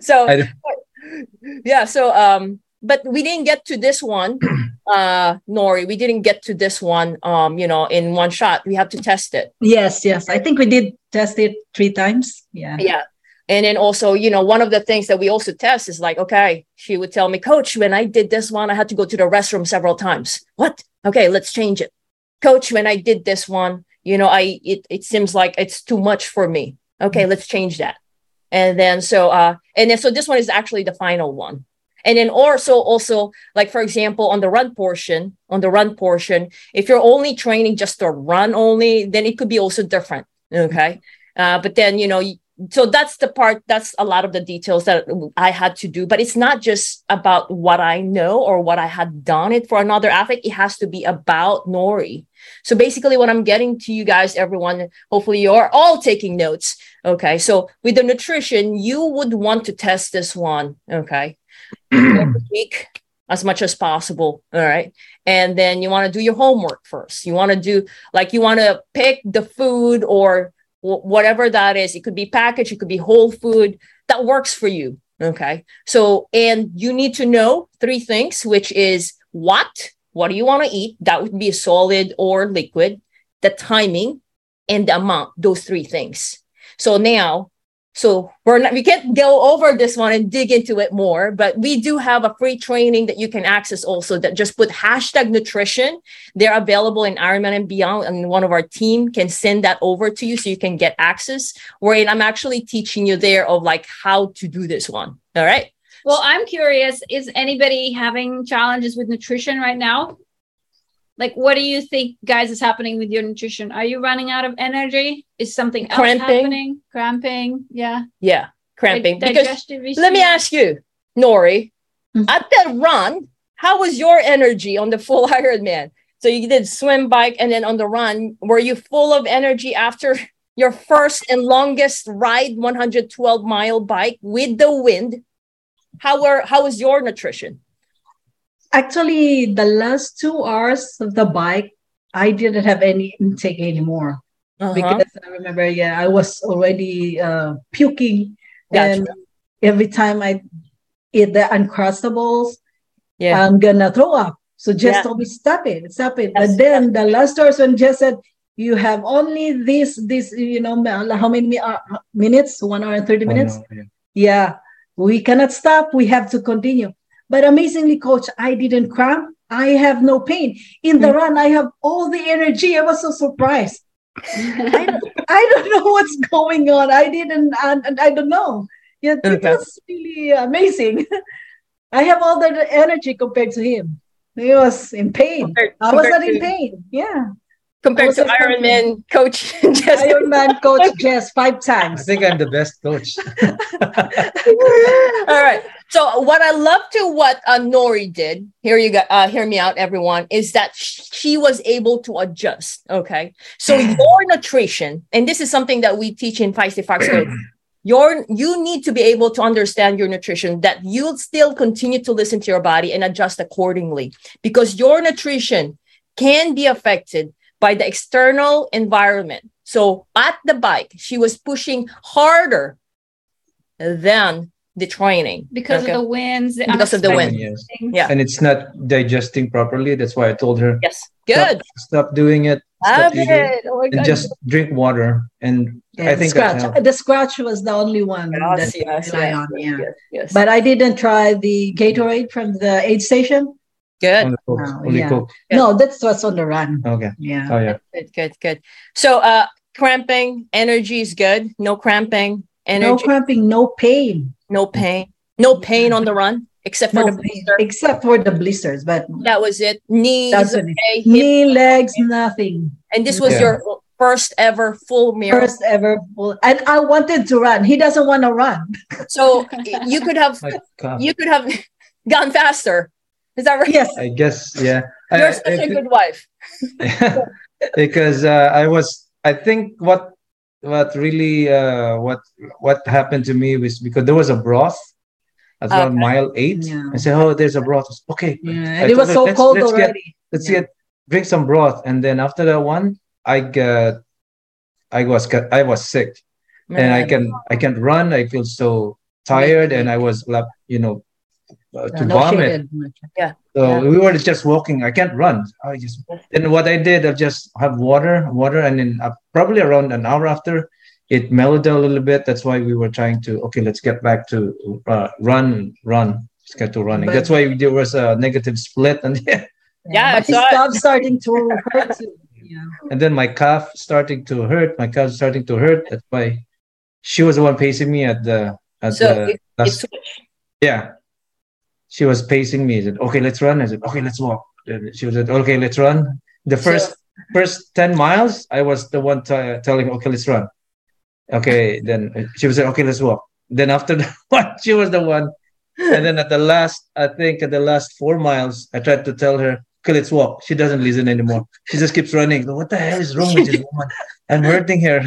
So yeah, so um, but we didn't get to this one, uh, Nori. We didn't get to this one, um, you know, in one shot. We have to test it. Yes, yes. I think we did test it three times. Yeah. Yeah. And then also, you know, one of the things that we also test is like, okay, she would tell me, Coach, when I did this one, I had to go to the restroom several times. What? Okay, let's change it. Coach, when I did this one, you know, I it it seems like it's too much for me. Okay, let's change that. And then so uh and then so this one is actually the final one. And then also also like for example on the run portion, on the run portion, if you're only training just to run only, then it could be also different. Okay. Uh, but then you know so that's the part that's a lot of the details that i had to do but it's not just about what i know or what i had done it for another athlete it has to be about nori so basically what i'm getting to you guys everyone hopefully you're all taking notes okay so with the nutrition you would want to test this one okay every week as much as possible all right? And then you want to do your homework first. You want to do like you want to pick the food or wh- whatever that is. It could be packaged it could be whole food that works for you okay? So and you need to know three things which is what what do you want to eat? That would be a solid or liquid the timing and the amount those three things. So now so we're not we can't go over this one and dig into it more but we do have a free training that you can access also that just put hashtag nutrition they're available in Ironman and beyond, and one of our team can send that over to you so you can get access. Wherein I'm actually teaching you there of like how to do this one. All right. Well, I'm curious is anybody having challenges with nutrition right now? Like, what do you think, guys, is happening with your nutrition? Are you running out of energy? Is something else Cramping. happening? Cramping? Yeah. Yeah, cramping. Like because let me ask you, Nori, Mhm. at that run, how was your energy on the full Ironman? So you did swim, bike, and then on the run, were you full of energy after your first and longest ride, 112 mile bike with the wind? How were how was your nutrition? Actually, the last two hours of the bike, I didn't have any intake anymore Uh-huh. because I remember, yeah, I was already uh, puking, Gotcha. and every time I eat the uncrustables, yeah, I'm gonna throw up. So Jess Yeah. told me, stop it, stop it. Yes, but then the last hours when Jess said, you have only this, this, you know, how many uh, minutes? One hour and 30 minutes? Oh, no, yeah. Yeah, we cannot stop. We have to continue. But amazingly, coach, I didn't cramp. I have no pain. In the Mm. run, I have all the energy. I was so surprised. I don't, I don't know what's going on. I didn't, I, I don't know. Yeah, it Okay. was really amazing. I have all the energy compared to him. He was in pain. Compared- I was not in pain. Yeah. Compared I was to just Ironman coach. Just Ironman coach Jess five times. I think I'm the best coach. All right. So what I love to what uh, Nori did, here you go, uh, hear me out, everyone, is that she was able to adjust. Okay. So your nutrition, and this is something that we teach in Feisty Fox. Coach, your you need to be able to understand your nutrition that you'll still continue to listen to your body and adjust accordingly because your nutrition can be affected by the external environment so at the bike she was pushing harder than the training because Okay. of the winds. the Because of the wind. Yes. Yeah. And it's not digesting properly. That's why I told her yes good stop, stop doing it. Stop eating it. Oh my and God. just drink water. And Yeah, I the think Skratch. The Skratch was the only one Yes, that yes, I rely yes, on. Yeah. yes, yes. But I didn't try the Gatorade from the aid station. Good. only Coke. Oh, only yeah. Coke. Yeah. No, that's what's on the run. Okay. Yeah. Oh yeah. Good, good, good. So uh cramping, energy is good. No cramping, energy. No cramping, no pain. no, pain. No pain on the run, except for No the pain, blister. except for the blisters, but That was it. Knees, That's it. okay, hip. knee, legs, nothing. And this was Yeah. your first ever full mirror. First ever full. And I wanted to run. He doesn't want to run. So you could have you could have gone faster. Is that right? Yes. I guess yeah. You're I- such a I- good wife. because uh, I was I think what what really uh, what what happened to me was because there was a broth at around Okay. mile eight. Yeah. I said, "Oh, there's a broth." Said, okay, Yeah. And it was her, so cold let's get- already. let's Yeah. get drink some broth. And then after that one, I got I was I was sick, and I can I can't run. I feel so tired, and I was like you know uh, to No vomit. shaded. So Yeah. we were just walking. I can't run. I just and what I did, I just have water, water, and then uh, probably around an hour after, it mellowed a little bit. That's why we were trying to okay, let's get back to uh, run, run, let's get to running. But- That's why there was a negative split, and Yeah, But he so I- stopped starting to hurt. Yeah. and then my calf starting to hurt. My calf starting to hurt. That's why she was the one pacing me at the at So the it, last- Yeah. She was pacing me. She said, okay, let's run. I said, okay, let's walk. Then she said, okay, let's run. The first first 10 miles, I was the one t- telling, okay, let's run. Okay, then she was like, okay, let's walk. Then after the one, she was the one. And then at the last, I think at the last four miles, I tried to tell her, okay, let's walk. She doesn't listen anymore. She just keeps running. What the hell is wrong with this woman? I'm hurting her.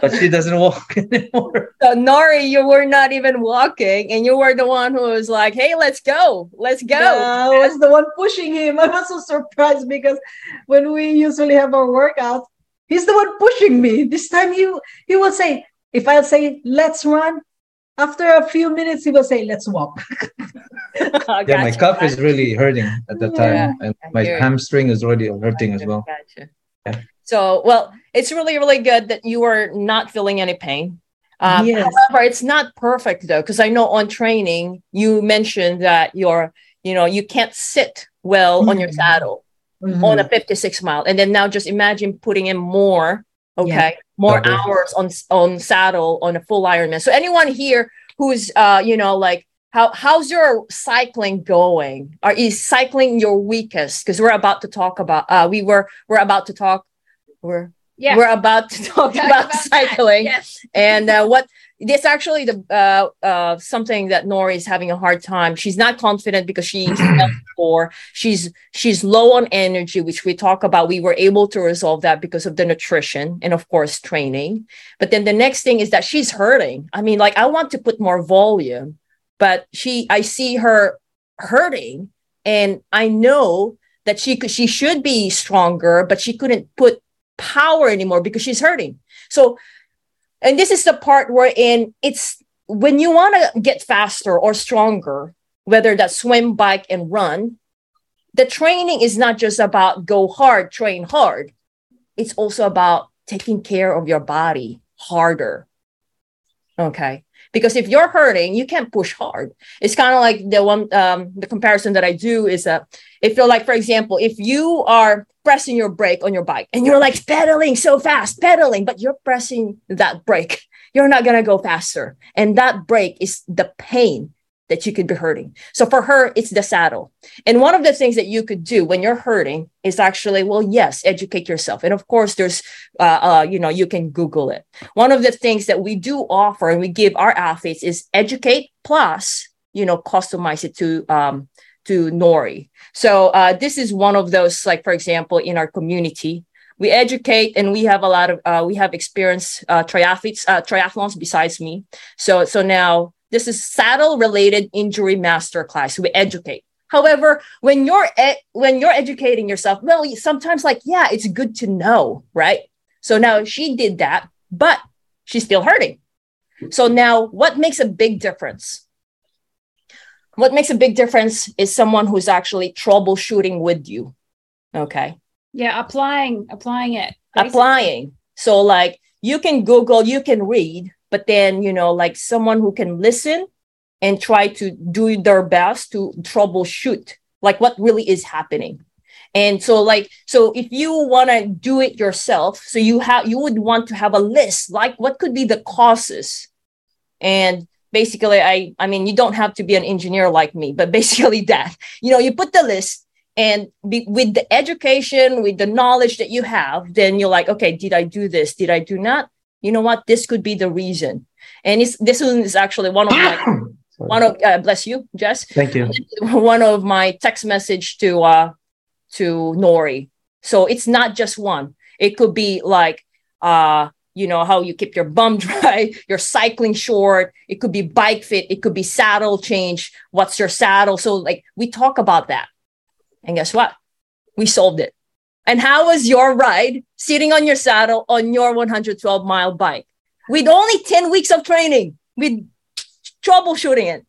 but she doesn't walk anymore. So Nori, you were not even walking, and you were the one who was like, "Hey, let's go, let's go." Yeah, I was the one pushing him. I was so surprised because when we usually have our workout, he's the one pushing me. This time he he will say, if I say let's run, after a few minutes he will say let's walk. Yeah, my calf is really hurting at the time. Yeah, and I my hear hamstring is already hurting as well. Gotcha. Yeah. So, well, it's really, really good that you are not feeling any pain. Um, Yes. However, it's not perfect though, because I know on training you mentioned that you're, you know, you can't sit well on your Mhm. saddle Mhm. on a 56 mile, and then now just imagine putting in more, okay, more Double. hours on on saddle on a full Ironman. So anyone here who's, uh, you know, like. How, how's your cycling going? Are is cycling your weakest? Because we're about to talk about uh we were we're about to talk we're Yeah. we're about to talk Talk about, cycling Yes. and uh, what this actually the uh, uh, something that Nori is having a hard time. She's not confident because she's before. She's she's low on energy, which we talk about. We were able to resolve that because of the nutrition and of course training. But then the next thing is that she's hurting. I mean, like I want to put more volume, but she I see her hurting, and I know that she could she should be stronger, but she couldn't put power anymore because she's hurting. So and this is the part wherein it's when you want to get faster or stronger whether that's swim bike and run the training is not just about go hard train hard. It's also about taking care of your body harder. Okay because if you're hurting you can't push hard. It's kind of like the one um, the comparison that i do is that if you're like for example if you are pressing your brake on your bike and you're like pedaling so fast pedaling but you're pressing that brake you're not going to go faster. And that brake is the pain that you could be hurting. So for her it's the saddle. And one of the things that you could do when you're hurting is actually well yes educate yourself. And of course there's uh, uh, you know you can google it. One of the things that we do offer and we give our athletes is educate plus you know customize it to um, to nori. So uh, this is one of those like for example in our community we educate and we have a lot of uh, we have experienced uh, triathletes uh, triathlons besides me. So so now this is saddle related injury master class we educate however when you're ed- when you're educating yourself well sometimes like yeah it's good to know right so now she did that but she's still hurting so now what makes a big difference what makes a big difference is someone who's actually troubleshooting with you okay Yeah, applying applying it. basically. applying. So like you can Google, you can read, but then you know, like someone who can listen and try to do their best to troubleshoot like what really is happening. And so like so if you want to do it yourself, so you have you would want to have a list like what could be the causes. And basically I I mean you don't have to be an engineer like me, but basically that. You know, you put the list and be, with the education with the knowledge that you have then you're like okay did i do this did i do not you know what? This could be the reason. And it's this one is actually one of my one of uh, bless you jess. Thank you. one of my text message to uh to nori. So it's not just one. It could be like uh you know how you keep your bum dry your cycling short. It could be bike fit. It could be saddle change. What's your saddle? So like we talk about that. And guess what? We solved it. And how was your ride sitting on your saddle on your 112 mile bike with only 10 weeks of training with troubleshooting it?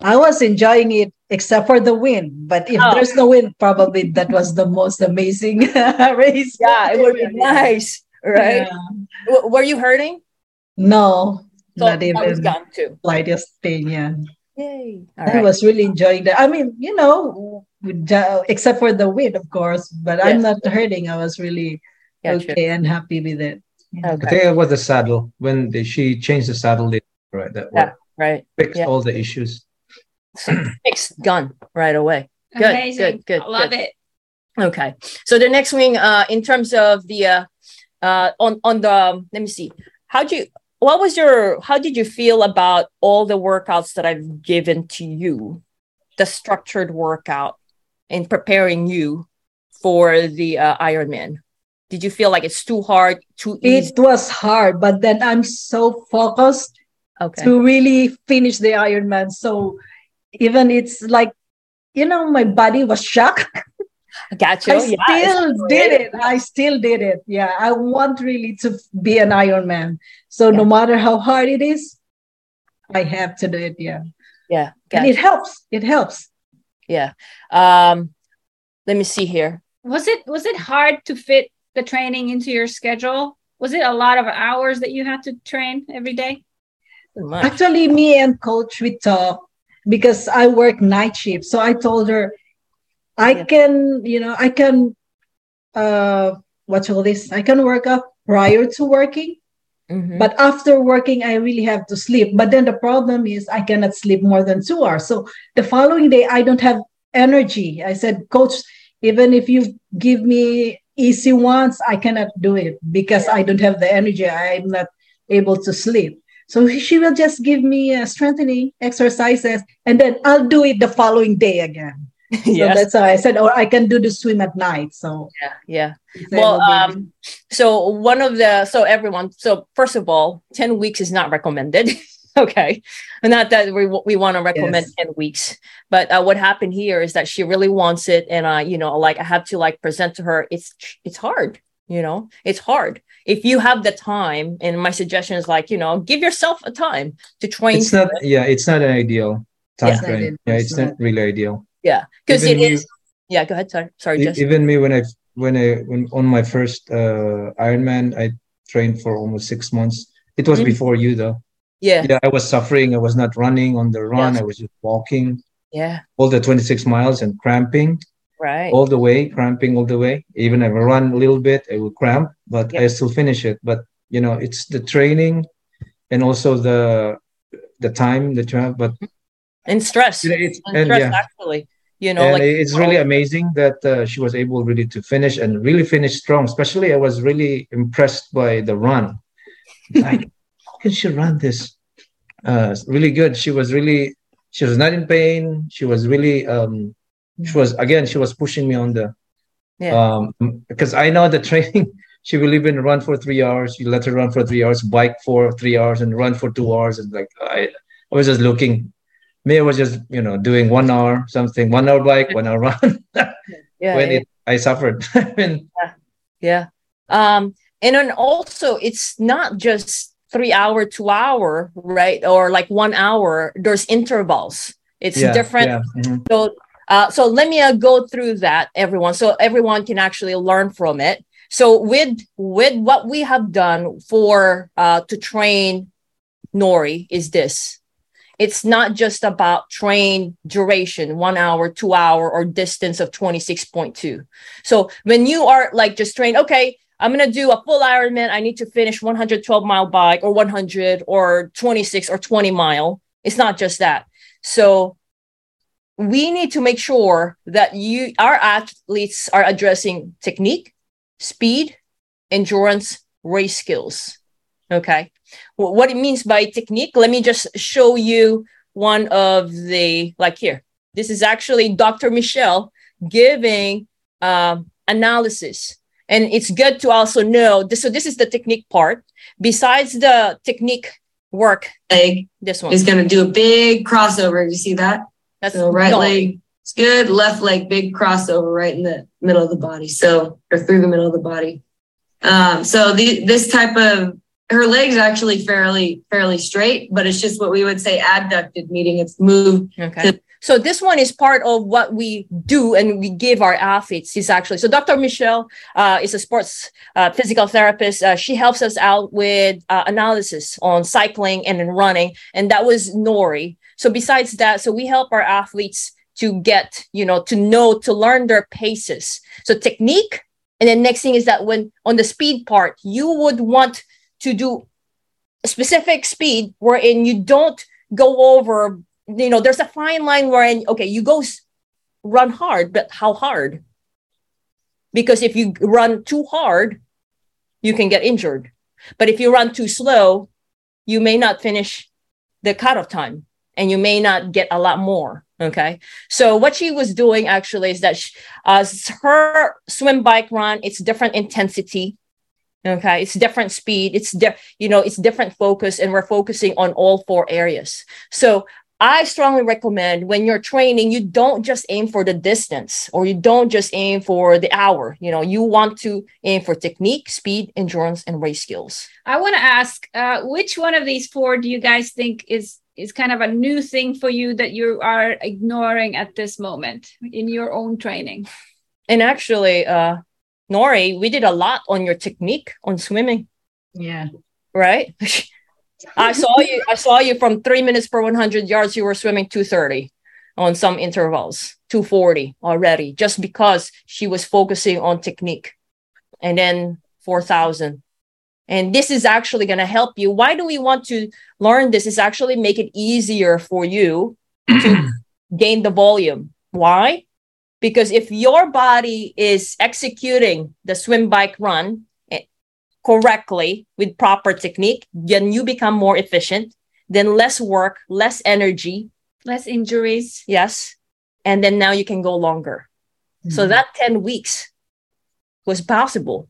I was enjoying it except for the wind. But if Oh. there's no wind, probably that was the most amazing race. Yeah, it would be nice, right? Yeah. W- were you hurting? No, So not that was even gone too. slightest pain. Yeah. Yay. All I right. was really enjoying that. I mean, you know, except for the wind, of course, but I'm not hurting. I was really Gotcha. okay and happy with it. I Okay. think it was the saddle when they, she changed the saddle. Right, that Yeah. Right. fixed Yeah. all the issues. Fixed gun right away. Good, Amazing. good, good, I love good. it. Okay. So the next wing, uh, in terms of the uh, uh, on on the let me see, how do you what was your how did you feel about all the workouts that I've given to you, the structured workout in preparing you for the uh, Ironman? Did you feel like it's too hard, too easy? It was hard, but then I'm so focused Okay. to really finish the Ironman. So even it's like, you know, my body was shocked. Gotcha. I Yeah, still did it. I still did it. Yeah, I want really to be an Ironman. So no matter how hard it is, I have to do it. Yeah, Yeah. and it helps. It helps. Yeah. Um, let me see here. Was it was it hard to fit the training into your schedule? Was it a lot of hours that you had to train every day? Actually, me and coach we talk because I work night shift. So I told her I Yeah. can, you know, I can uh what all this? I can work up prior to working, Mhm. but after working, I really have to sleep. But then the problem is I cannot sleep more than two hours. So the following day I don't have energy. I said, Coach, even if you give me easy ones, I cannot do it because I don't have the energy. I'm not able to sleep. So she will just give me uh, strengthening exercises, and then I'll do it the following day again. So yes. that's how I said, or I can do the swim at night. So Yeah. Yeah. Well, "Oh, um, so one of the so everyone so first of all, ten weeks is not recommended. okay, not that we we want to recommend Yes. ten weeks, but uh, what happened here is that she really wants it, and uh, you know, like I have to like present to her. It's it's hard, you know, it's hard. If you have the time, and my suggestion is like you know, give yourself a time to train. It's not. Yeah, it's not an ideal time Yeah. frame. It's Yeah, it's not really ideal. Yeah, because it me- is. Yeah, go ahead. Sorry, sorry, Even me, when I when I when on my first uh, Ironman, I trained for almost six months. It was Mhm. before you, though. Yeah, Yeah, I was suffering. I was not running on the run. Yes. I was just walking yeah, all the 26 miles and cramping right. all the way, cramping all the way. Even if I run a little bit, I will cramp, but. I still finish it. But you know, it's the training and also the the time that you have. But and stress. you know, it's and and stress yeah, actually. You know, and like it's really amazing that uh, she was able really to finish and really finish strong. Especially, I was really impressed by the run. Like, how can she run this? Uh, really good. She was really, she was not in pain. She was really, um, she was again, she was pushing me on the, Yeah. um, because I know the training she will even run for three hours. You let her run for three hours, bike for three hours, and run for two hours. And like I, I was just looking. Mia was just you know doing one hour something, one hour bike, one hour run. Yeah. when yeah. it, I suffered. I mean, Yeah. Um, and then also it's not just three hour, two hour, right? Or like one hour. There's intervals. It's yeah, different. yeah, mhm. So uh, so let me uh, go through that, everyone, so everyone can actually learn from it. So with with what we have done for uh, to train Nori is this. It's not just about train duration, one hour, two hour, or distance of 26.2. So when you are like just train, okay, I'm gonna do a full Ironman. I need to finish 112 mile bike or 100 or 26 or 20 mile. It's not just that. So we need to make sure that you our athletes are addressing technique, speed, endurance, race skills. Okay. Wh- What it means by technique, let me just show you one of the like here. This is actually Dr. Michelle giving um, analysis. And it's good to also know this. So this is the technique part. Besides the technique work, leg this one. is going to do a big crossover. You see that? That's So right no. leg, it's good. Left leg, big crossover right in the middle of the body. So, or through the middle of the body. Um, so the, this type of, her legs actually fairly, fairly straight, but it's just what we would say abducted, meaning it's moved. Okay. So this one is part of what we do and we give our athletes is actually, so Dr. Michelle uh, is a sports uh, physical therapist. Uh, she helps us out with uh, analysis on cycling and in running. And that was Nori. So besides that, so we help our athletes to get, you know, to know, to learn their paces. So technique. And then next thing is that when on the speed part, you would want to do a specific speed wherein you don't go over you know there's a fine line wherein okay you go run hard but how hard? Because if you run too hard you can get injured. But if you run too slow you may not finish the cutoff time and you may not get a lot more okay? So what she was doing actually is that she, uh, her swim bike run it's different intensity okay it's different speed it's di- you know it's different focus and we're focusing on all four areas so I strongly recommend when you're training, you don't just aim for the distance or you don't just aim for the hour. You know, you want to aim for technique, speed, endurance, and race skills. I want to ask, uh, which one of these four do you guys think is is kind of a new thing for you that you are ignoring at this moment in your own training? And actually, uh, Nori, we did a lot on your technique on swimming, Yeah. right? I saw you. I saw you from three minutes per 100 yards. You were swimming 230 on some intervals, 240 already, just because she was focusing on technique. And then 4,000. And this is actually going to help you. Why do we want to learn this? Is actually make it easier for you to gain the volume. Why? Because if your body is executing the swim, bike, run eh, correctly with proper technique, then you become more efficient, then less work, less energy. Less injuries. Yes. And then now you can go longer. So Mhm. that 10 weeks was possible.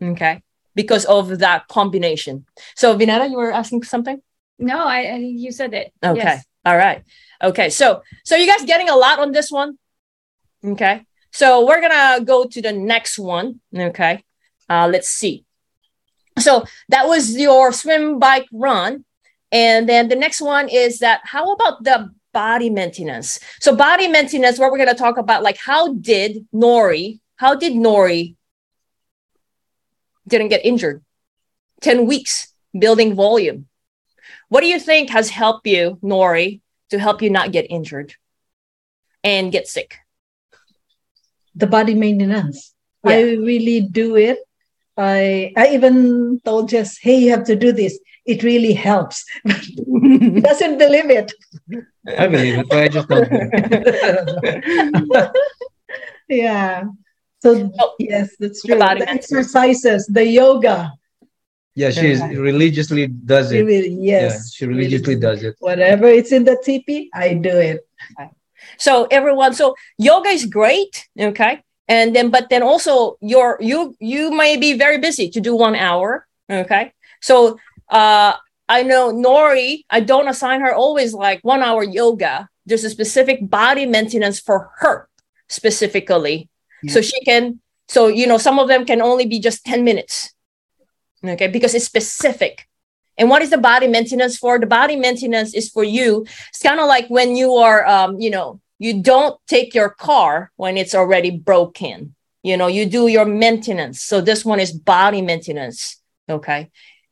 Okay. Because of that combination. So, Vineta, you were asking something? No, I, I you said it. Okay. Yes. All right. Okay. So, so you guys getting a lot on this one? Okay. So we're gonna go to the next one. Okay. Uh, let's see. So that was your swim, bike, run, and then the next one is that. How about the body maintenance? So body maintenance. What we're gonna talk about, like how did Nori? How did Nori didn't get injured? Ten weeks building volume. What do you think has helped you, Nori, to help you not get injured and get sick? the body maintenance. Yeah. I really do it. I I even told Jess, hey, you have to do this. It really helps. Doesn't believe it. I believe it, but I just don't. Yeah. So Oh, yes, that's the true. body The exercises, the yoga. Yeah, she is- religiously does it. Really, yeah, yes. she religiously really. does it. Whatever it's in the TP, I do it. So everyone, so yoga is great, okay? and then but then also you're you you may be very busy to do one hour okay so uh i know nori i don't assign her always like one hour yoga there's a specific body maintenance for her specifically Yeah. so she can so you know some of them can only be just 10 minutes okay because it's specific. And what is the body maintenance for? The body maintenance is for you. It's kind of like when you are um, you know you don't take your car when it's already broken. You know you do your maintenance. So this one is body maintenance okay?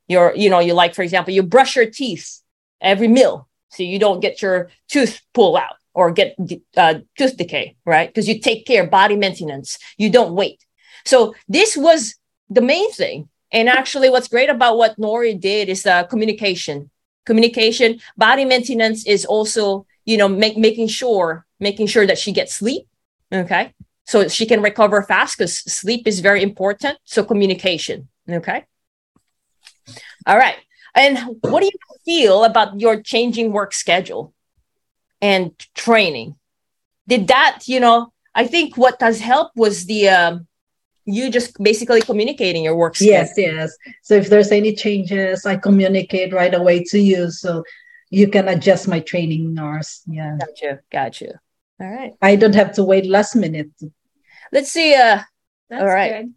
You're you know you like for example you brush your teeth every meal so you don't get your tooth pull out or get uh, tooth decay right? Because you take care body maintenance. You don't wait. So this was the main thing and actually what's great about what nori did is uh, communication. Communication body maintenance is also you know make, making sure making sure that she gets sleep okay? So she can recover fast because sleep is very important. So communication okay? All right. And what do you feel about your changing work schedule and training? Did that you know i think what has helped was the um, you just basically communicating your work schedule. Yes, yes. So if there's any changes, I communicate right away to you so you can adjust my training hours. Yeah. got you got you all right I don't have to wait last minute. let's see uh That's All right. good.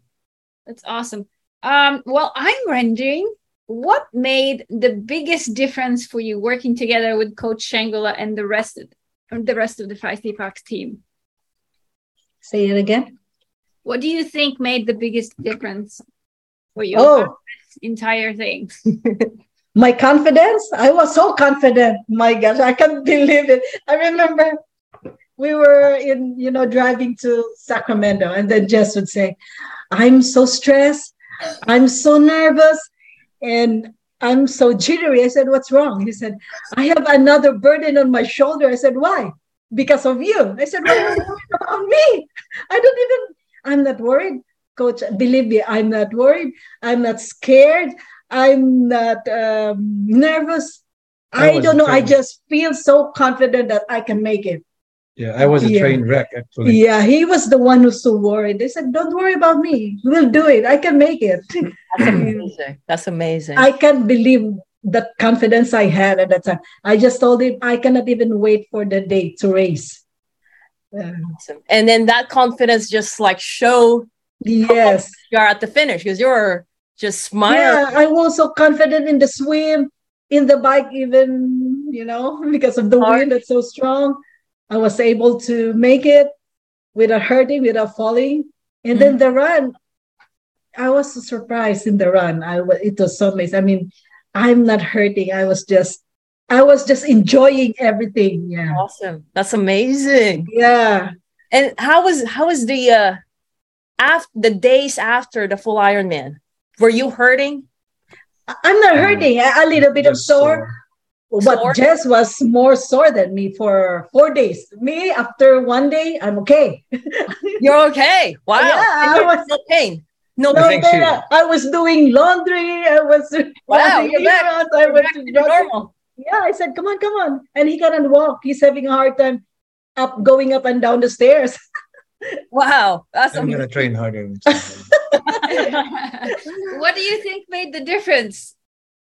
That's awesome. Um, well, I'm wondering what made the biggest difference for you working together with Coach Shangula and the rest of the rest of the Feisty Fox team. Say it again. What do you think made the biggest difference for you? Oh. this entire thing. My confidence, I was so confident. My gosh, I can't believe it. I remember we were in, you know, driving to Sacramento, and then Jess would say, I'm so stressed, I'm so nervous, and I'm so jittery. I said, What's wrong? He said, I have another burden on my shoulder. I said, Why? Because of you. I said, Why are you about me? I don't even, I'm not worried. Coach, believe me, I'm not worried. I'm not scared. I'm not um, nervous. I I don't know. I just feel so confident that I can make it. Yeah, I was a Yeah. train wreck actually. Yeah, he was the one who's so worried. They said, "Don't worry about me. We'll do it. I can make it." that's amazing that's amazing I can't believe the confidence I had at that time. I just told him I cannot even wait for the day to race. Awesome. And then that confidence just like show yes. you're at the finish because you're just smiling. Yeah, I was so confident in the swim, in the bike, even, you know, because of the Hard. wind that's so strong. I was able to make it without hurting, without falling. And then mm-hmm. the run, I was so surprised in the run. I wa- it was so amazing. I mean, I'm not hurting. I was just, I was just enjoying everything. Yeah. Awesome. That's amazing. Yeah. And how was how was the uh after the days after the full Ironman? Were you hurting? I- I'm not hurting. A, a little bit of Just sore. But Sore? Jess was more sore than me for four days. Me, after one day, I'm okay. You're okay. Wow. Yeah, I was- no pain. No No, I think but, she- uh, I was doing laundry. I was Wow, running you're back. errands, I You're was back to normal. Yeah, I said, come on, come on. And he cannot walk. He's having a hard time up going up and down the stairs. Wow. That's I'm gonna train harder. what do you think made the difference,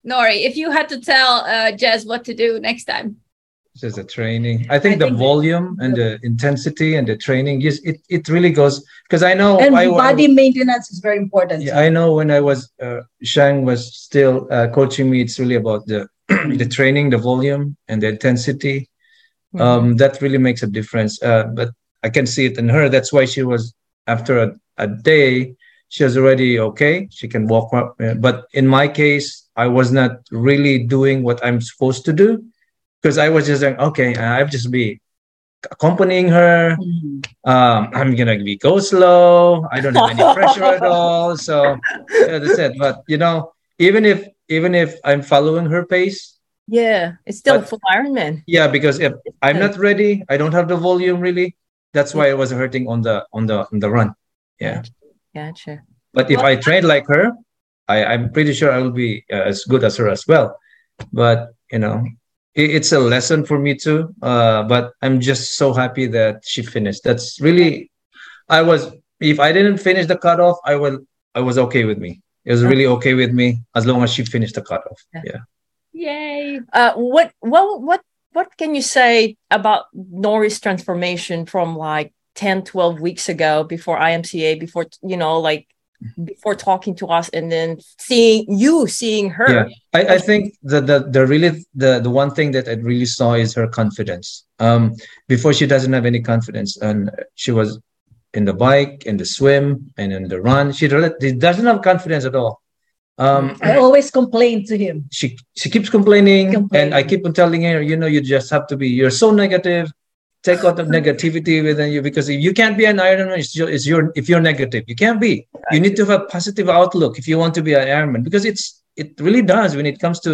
Nori? If you had to tell uh, Jess what to do next time, just the training. I think I the think- volume and the intensity and the training, yes, it, it really goes because I know and I, body maintenance is very important. Yeah, I know when I was uh, Shang was still uh, coaching me, it's really about the the training, the volume, and the intensity. Mm-hmm. Um, that really makes a difference. Uh, but I can see it in her. That's why she was after a, a day, she was already okay. She can walk. up, uh, But in my case, I was not really doing what I'm supposed to do because I was just like, okay, I'll just be accompanying her Mhm. um, I'm gonna be go slow. I don't have any pressure at all. So yeah, that's it. But you know, even if even if I'm following her pace, Yeah. It's still But- full Ironman. yeah, because if I'm not ready, I don't have the volume really. That's why I was hurting on the on the on the run. Yeah. Gotcha. But if Well- I train like her, I, I'm pretty sure I will be uh, as good as her as well. But you know, it, it's a lesson for me too. Uh, but I'm just so happy that she finished. That's really, I was if I didn't finish the cutoff, I will I was okay with me. It was really okay with me as long as she finished the cutoff. Yeah. Yeah. Yay. Uh, what what what what can you say about Nori's transformation from like 10, 12 weeks ago before IMCA, before you know, like before talking to us and then seeing you seeing her. Yeah. I, I think the, the the really the the one thing that I really saw is her confidence. Um before she doesn't have any confidence and she was in the bike, in the swim, and in the run. She, really- she doesn't have confidence at all. Um I always complain to him. she she keeps complaining, Complaining. and I keep on telling her, you know, you just have to be. You're so negative. Take out the negativity within you because if you can't be an Ironman. It's your, it's your if you're negative, you can't be. You need to have a positive outlook if you want to be an Ironman because it's it really does when it comes to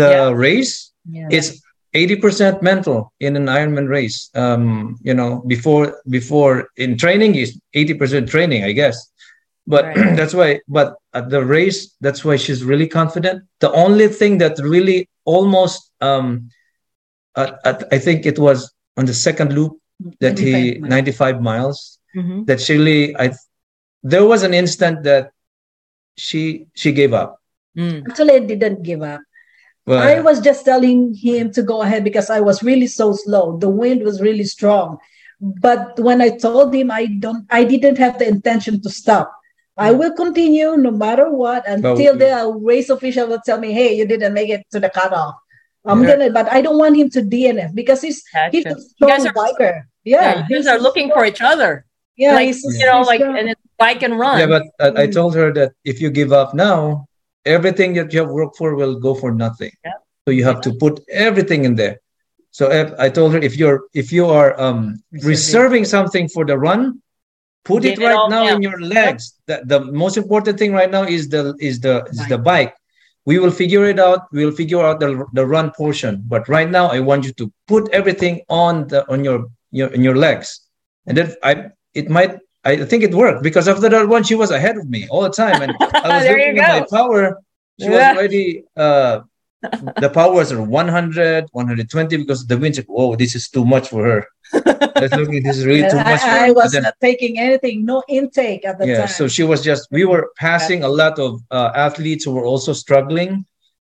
the Yeah. race. Yeah. It's eighty percent mental in an Ironman race. Um, you know, before before in training is eighty percent training, I guess. But Right. that's why. But at the race, that's why she's really confident. The only thing that really almost, um, at, at, I think it was on the second loop that he 95 miles. ninety-five miles. Mhm. That she really, I, there was an instant that she she gave up. Mm. Actually, I didn't give up. Well, I was just telling him to go ahead because I was really so slow. The wind was really strong. But when I told him I don't I didn't have the intention to stop. I will continue no matter what until But- the race official will tell me, hey, you didn't make it to the cutoff. I'm Yeah. gonna but I don't want him to DNF because he's he's a strong are, biker. yeah, Yeah. you he's guys are a looking for each other. Yeah, like he's- you know, he's like strong. and it's bike and run. yeah, but uh, I Mm. told her that if you give up now, everything that you have worked for will go for nothing. Yeah. So you have to put everything in there. So if, I told her if you're if you are um, reserving something for the run, put it it right all now now. in your legs. The, the most important thing right now is the is the is the bike. We will figure it out. We will figure out the, the run portion. But right now, I want you to put everything on the on your your in your legs. And then I it might I think it worked because after that one she was ahead of me all the time, and I was looking at my power. She Yeah. was already uh, the powers are 100, 120 because the wind said, "Whoa, this is too much for her." I was looking, this is really too much for. I, I And was then- not taking anything, no intake at the yeah, time. so she was just. We were passing a lot of uh, athletes who were also struggling.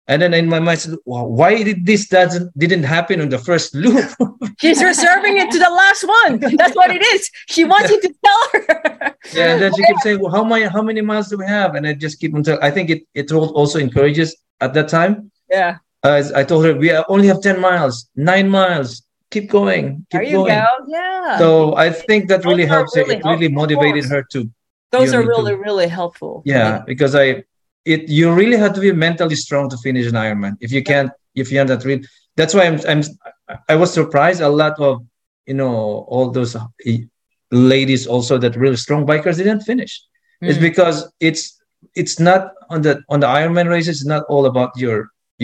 And then in my mind, I said, well, why did this doesn't didn't happen on the first loop? She's reserving it to the last one. That's what it is. She wants you to tell her. Yeah, and then she keeps saying, "Well, how many how many miles do we have?" And I just keep on telling. I think it it also encourages at that time. Yeah. Uh, I told her we only have ten miles, nine miles. Keep going, There keep you going. go. Yeah. So I think that really Those helps. really it really helpful, motivated her to Those are to- really, really helpful. yeah because I it you really have to be mentally strong to finish an Ironman. If you can't, if you're not real, that's why I'm I'm I was surprised a lot of you know all those uh, ladies also that really strong bikers didn't finish. It's Mm. because it's it's not on the on the Ironman races. It's not all about your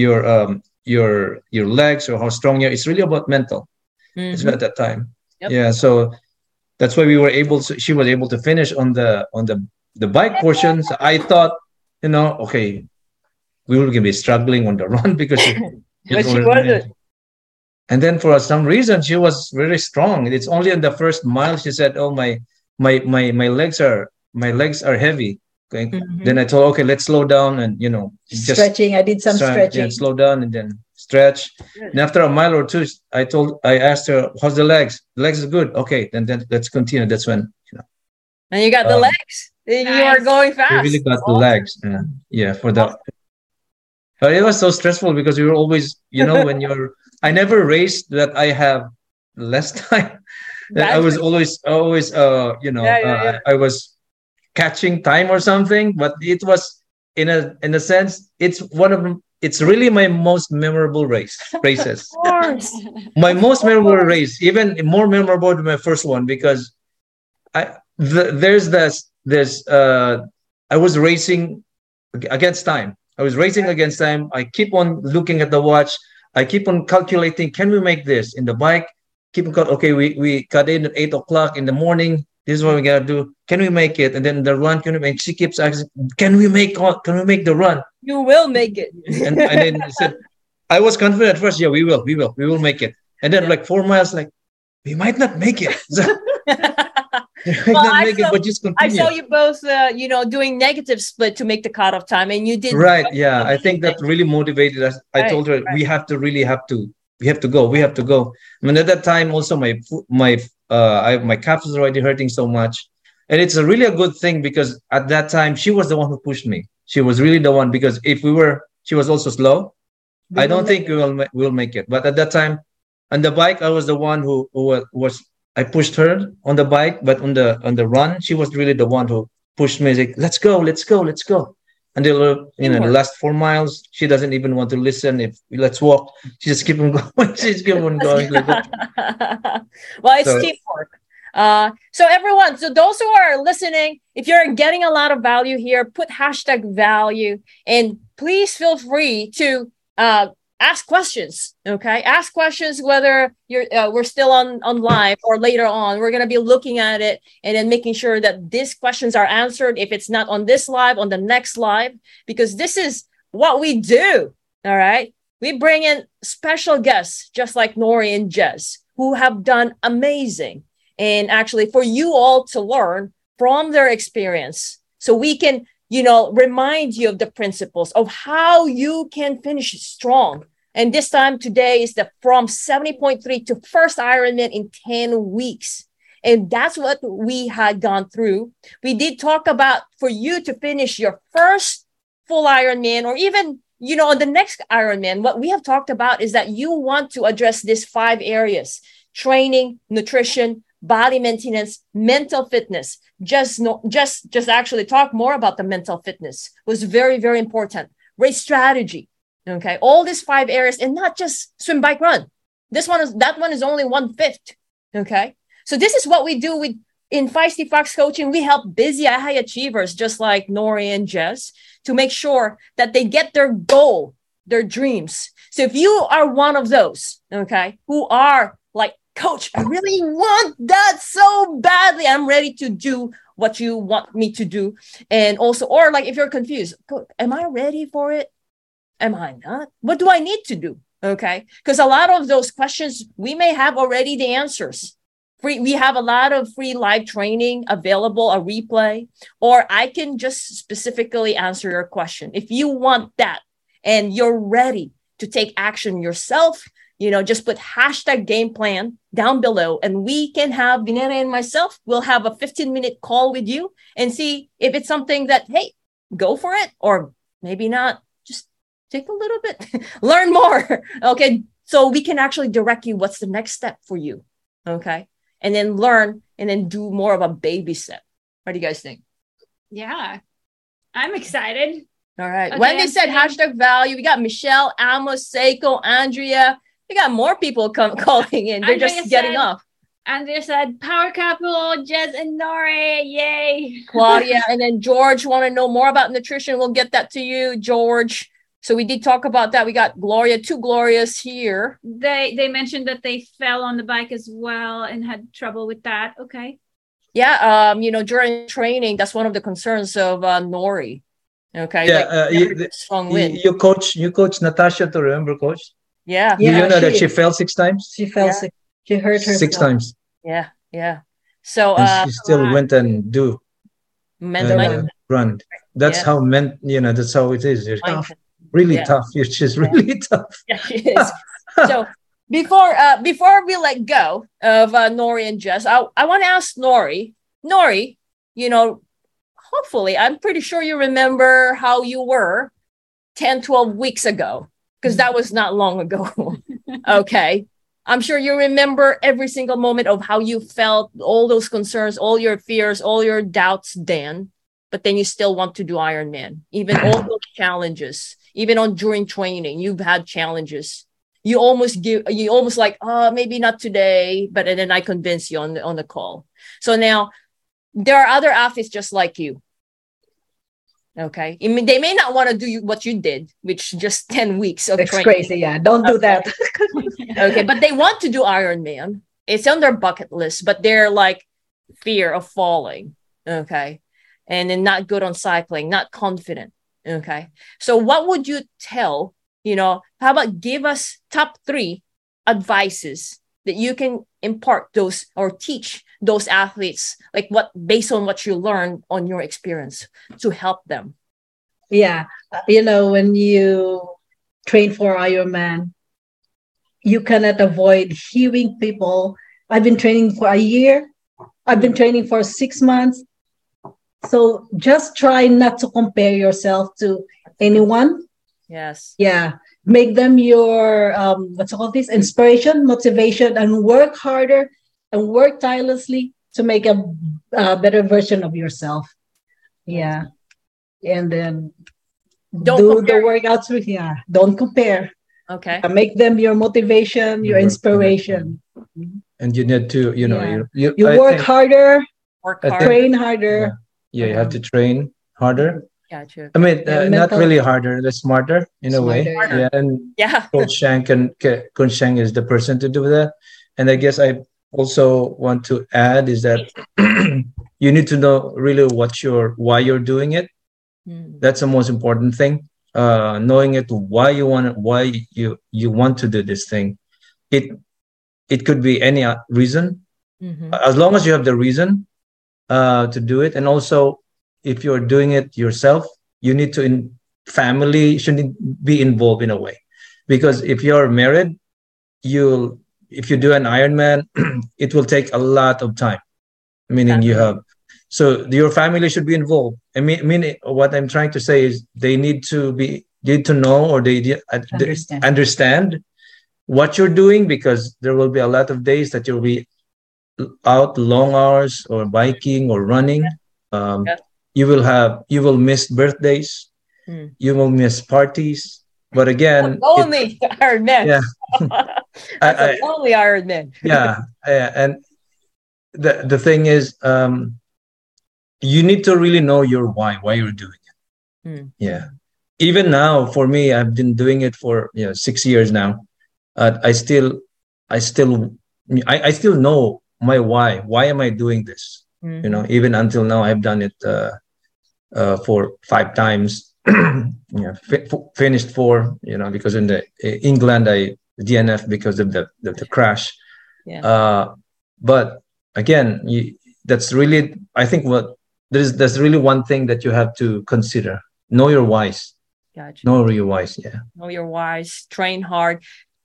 your um your your legs or how strong you are. It's really about mental. It's Mhm. at that time. Yep. Yeah, so that's why we were able to. She was able to finish on the on the the bike portions. I thought, you know, okay, we were gonna be struggling on the run because she, But she wasn't. And then for some reason, she was very strong. It's only in the first mile she said, "Oh my my my my legs are my legs are heavy." Okay. Mhm. Then I told, okay, let's slow down and you know just stretching. I did some Stretch, stretching. yeah, slow down and then stretch. Good. And after a mile or two, I told, I asked her, "How's the legs? The legs are good. Okay, then then let's continue." That's when you know And you got the Um, legs. You are going fast. we really got the legs. Yeah, yeah, for the. But it was so stressful because we were always, you know, when you're. I never raced that I have less time. I was always, always, uh, you know, Yeah, yeah, uh, yeah. I was catching time or something. But it was, in a in a sense, it's one of. It's really my most memorable race races. Of course. my most memorable race, even more memorable than my first one, because I the, there's this this uh I was racing against time. I was racing against time. I keep on looking at the watch. I keep on calculating. Can we make this in the bike? Keep on. Okay, we we cut in at eight o'clock in the morning. This is what we gotta do. Can we make it? And then the run. Can we make? She keeps asking. Can we make? all- Can we make the run? You will make it. and, and then I said, I was confident at first, yeah, we will, we will, we will make it. And then like four miles, like, we might not make it. Well, I saw- it, but just I saw you both, uh, you know, doing negative split to make the cutoff time, and you did right yeah i think that really motivated us i Right, told her right. we have to really have to we have to go we have to go i mean at that time also my my uh I, my calf was already hurting so much. And it's a really a good thing because at that time she was the one who pushed me. She was really the one because if we were she was also slow. I don't think we will ma- we'll make it. But at that time on the bike i was the one who, who was i pushed her on the bike but on the on the run she was really the one who pushed me. Like let's go let's go let's go until uh, you know the last four miles she doesn't even want to listen. If let's walk she just keep on going. She's keep on going. Like well, it's So- teamwork. Uh, so everyone, so those who are listening, if you're getting a lot of value here, put hashtag value and please feel free to uh, ask questions. Okay, ask questions whether you're uh, we're still on on live or later on. We're gonna be looking at it and then making sure that these questions are answered. If it's not on this live, on the next live, because this is what we do. All right we bring in special guests just like Nori and Jess, who have done amazing. And actually, for you all to learn from their experience, so we can, you know, remind you of the principles of how you can finish strong. And this time today is the from 70.3 to first Ironman in 10 weeks. And that's what we had gone through. We did talk about for you to finish your first full Ironman or even you know, on the next Ironman, what we have talked about is that you want to address these five areas training, nutrition, body maintenance, mental fitness. Just no, just just actually talk more about the mental fitness was very, very important. Race strategy. Okay. All these five areas and not just swim, bike, run. This one is that one is only one fifth. Okay. So this is what we do with in Feisty Fox coaching. We help busy high achievers just like Nori and Jess to make sure that they get their goal, their dreams. So if you are one of those, okay, who are coach, I really want that so badly. I'm ready to do what you want me to do. And also, or like if you're confused, am I ready for it? Am I not? What do I need to do? Okay. Because a lot of those questions, we may have already the answers. Free, we have a lot of free live training available, a replay or I can just specifically answer your question. If you want that and you're ready to take action yourself, you know, just put hashtag game plan down below and we can have Vinera and myself, we'll have a 15 minute call with you and see if it's something that, hey, go for it or maybe not. Just take a little bit, learn more. Okay. So we can actually direct you what's the next step for you. Okay. And then learn and then do more of a baby step. What do you guys think? Yeah. I'm excited. All right. Okay, Wendy I'm said hashtag value. We got Michelle, Amos, Seiko, Andrea. We got more people come calling in. They're Andrea just getting said- off. Andrea said, Power couple, Jess and Nori. Yay. Claudia and then George want to know more about nutrition. We'll get that to you, George. So we did talk about that. We got Gloria, two Glorias here. They they mentioned that they fell on the bike as well and had trouble with that. Okay. Yeah, um, you know, during training, that's one of the concerns of uh, Nori. Okay, Yeah, like, uh, you- get strong you, wind. you coach you coach natasha to remember coach Yeah, Do Yeah, you know that she- she fell six times She fell Yeah. sick. She hurt herself. six times yeah, yeah. So, and uh, she still went and do mental and, uh, run that's Yeah. how men you know that's how it is it's mindset. really Yeah. tough it's just really tough Yeah, she is. so before uh before we let go of uh, Nori and Jess, I, I want to ask Nori, Nori, you know, hopefully, I'm pretty sure you remember how you were 10, 12 weeks ago, because that was not long ago. okay. I'm sure you remember every single moment of how you felt, all those concerns, all your fears, all your doubts then. But then you still want to do Ironman, even all those challenges, even on during training, you've had challenges. You almost give, you almost like, oh, maybe not today, but then I convince you on the on the call. So now there are other athletes just like you. Okay, I mean, they may not want to do you- what you did, which just ten weeks of It's training. crazy. Yeah. Don't do that. okay, but they want to do Ironman. It's on their bucket list, but they're like fear of falling. Okay. And then not good on cycling, not confident. Okay. So what would you tell, you know, how about give us top three advices that you can impart those or teach those athletes like what based on what you learned on your experience to help them. Yeah. You know when you train for ironman you cannot avoid hearing people. I've been training for a year. I've been training for six months. So just try not to compare yourself to anyone. Yes. Yeah make them your um what's it called this? Inspiration motivation and work harder and work tirelessly to make a, a better version of yourself. Yeah. And then Don't do compare. the workouts with yeah don't compare. Okay. Uh, make them your motivation your Work- inspiration. and you need to you know Yeah. you, you, you work think- harder work I hard train harder. Yeah you have to train harder gotcha. I mean uh, not really harder but smarter in a way. Smarter, yeah and yeah. Coach shang can coach shang is the person to do that. And i guess i also want to add is that you need to know really what your why you're doing it. Mm. that's the most important thing. Uh knowing it why you want it why you you want to do this thing. It it could be any uh, reason. Mhm. as long as you have the reason uh to do it. And also if you're doing it yourself you need to in family shouldn't be involved in a way. Because if you're married you'll if you do an ironman it will take a lot of time meaning you have so your family should be involved. I mean, I mean what i'm trying to say is they need to be need to know or they, they Understand. understand what you're doing because there will be a lot of days that you'll be out long hours or biking or running. Um, Yeah. You will have you will miss birthdays Hmm. you will miss parties but again it- lonely Iron Man. Yeah. That's I- lonely Iron Man. yeah yeah, and the the thing is um you need to really know your why why you're doing it Hmm. yeah even now for me i've been doing it for you know six years now uh, i still i still I, I still know my why why am i doing this Mhm. you know even until now i've done it uh, uh for five times yeah fi- f- finished four you know because in the england i dnf because of the the, the crash Yeah. uh but again you, that's really i think what there's there's really one thing that you have to consider know your whys Gotcha. know your whys yeah know your whys, train hard.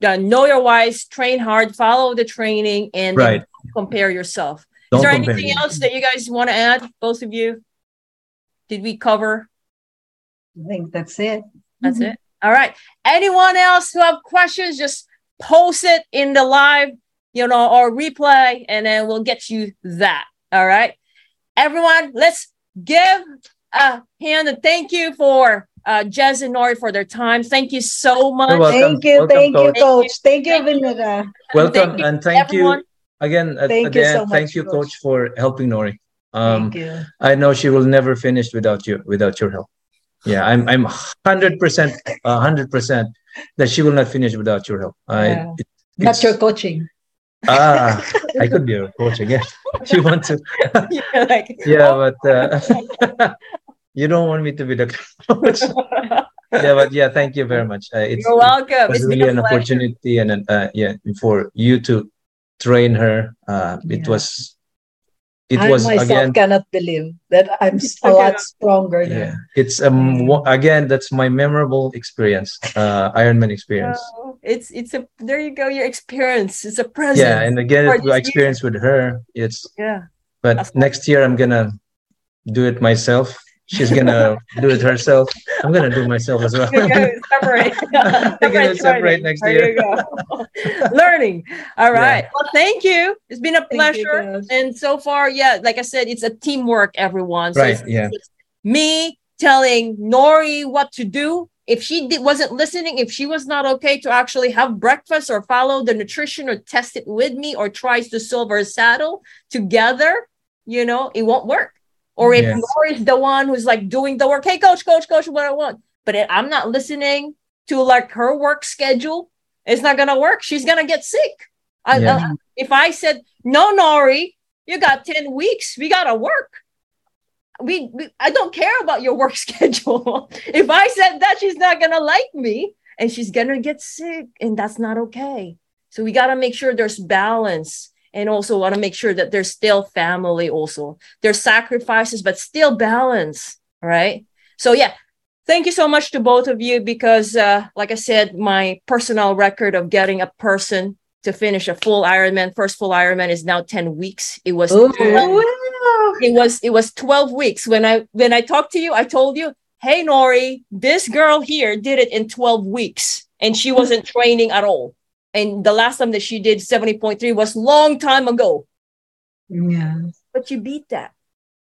Uh, know your whys, train hard, follow the training, and right compare yourself. Don't Is there compare anything else that you guys want to add, both of you? Did we cover? i think that's it That's it. All right. Anyone else who have questions, just post it in the live, you know, or replay, and then we'll get you that. All right. Everyone, let's give a hand and thank you for uh, Jess and Nori for their time. Thank you so much. welcome. thank you Welcome, thank you Coach. coach thank you Thank you. Vinita. welcome Thank you, and thank everyone. you again Thank at you so much, thank you Coach. coach for helping nori um thank you I know she will never finish without you, without your help. Yeah, I'm, I'm hundred percent, hundred percent that she will not finish without your help. I, Yeah. it- not your coaching ah, I could be a coach again. If you want to, You're like, yeah, oh. but uh, you don't want me to be the coach. yeah, but yeah, thank you very much. Uh, it's, You're welcome. It It's been really an pleasure. opportunity and uh, yeah, for you to train her. Uh, it was, it I was myself again. cannot believe that I'm s- a Okay. lot stronger yeah now. it's um again that's my memorable experience uh ironman experience Oh, it's it's a there you go your experience it's a present yeah and again For it, this experience with her it's yeah but That's- next year i'm gonna do it myself she's gonna do it herself. I'm gonna do myself as well. You're separate. We're gonna separate training. next there year. you go. Learning. All right. Well thank you. It's been a Thank you, pleasure. And so far yeah like i said it's a teamwork everyone. So Right, it's- yeah. it's me telling nori what to do. If she did, wasn't listening if she was not okay to actually have breakfast or follow the nutrition or test it with me or tries to solve a saddle together you know it won't work or if Yes. Nori's the one who's like doing the work hey coach coach coach what i want. But if i'm not listening to like her work schedule. It's not gonna work. She's gonna get sick. I, uh, Yeah. I- if i said no nori you got 10 weeks. We gotta work. We, we i don't care about your work schedule. If i said that she's not gonna like me. And she's gonna get sick and that's not okay. So we got to make sure there's balance and also want to make sure that there's still family also. There's sacrifices, but still balance, right? So yeah, thank you so much to both of you because uh, like I said, my personal record of getting a person to finish a full Ironman, first full Ironman is now 10 weeks. It was Oh, 12 it was it was 12 weeks when i when i talked to you i told you hey nori this girl here did it in 12 weeks and she wasn't training at all and the last time that she did 70.3 was long time ago Yeah. but you beat that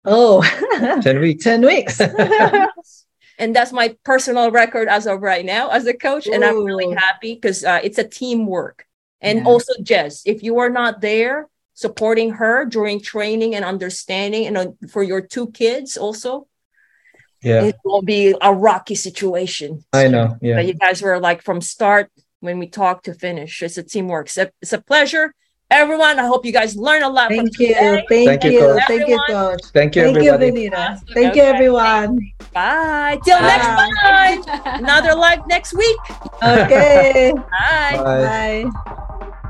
Oh, 10 weeks. 10 weeks. and that's my personal record as of right now as a coach and i'm really happy because uh, it's a teamwork and Yeah. also jess if you are not there supporting her during training and understanding and uh, for your two kids also Yeah, it will be a rocky situation I know. Yeah. But you guys were like from start when we talk to finish. It's a teamwork. It's a, it's a pleasure. Everyone, I hope you guys learn a lot from Thank you. today. Thank, Thank you, you. Coach. Thank you, Coach. Thank you, Thank you, everybody. Benita. Thank you, everyone. Bye. Till next Bye. time. Another live next week. Okay. Bye. Bye. Bye.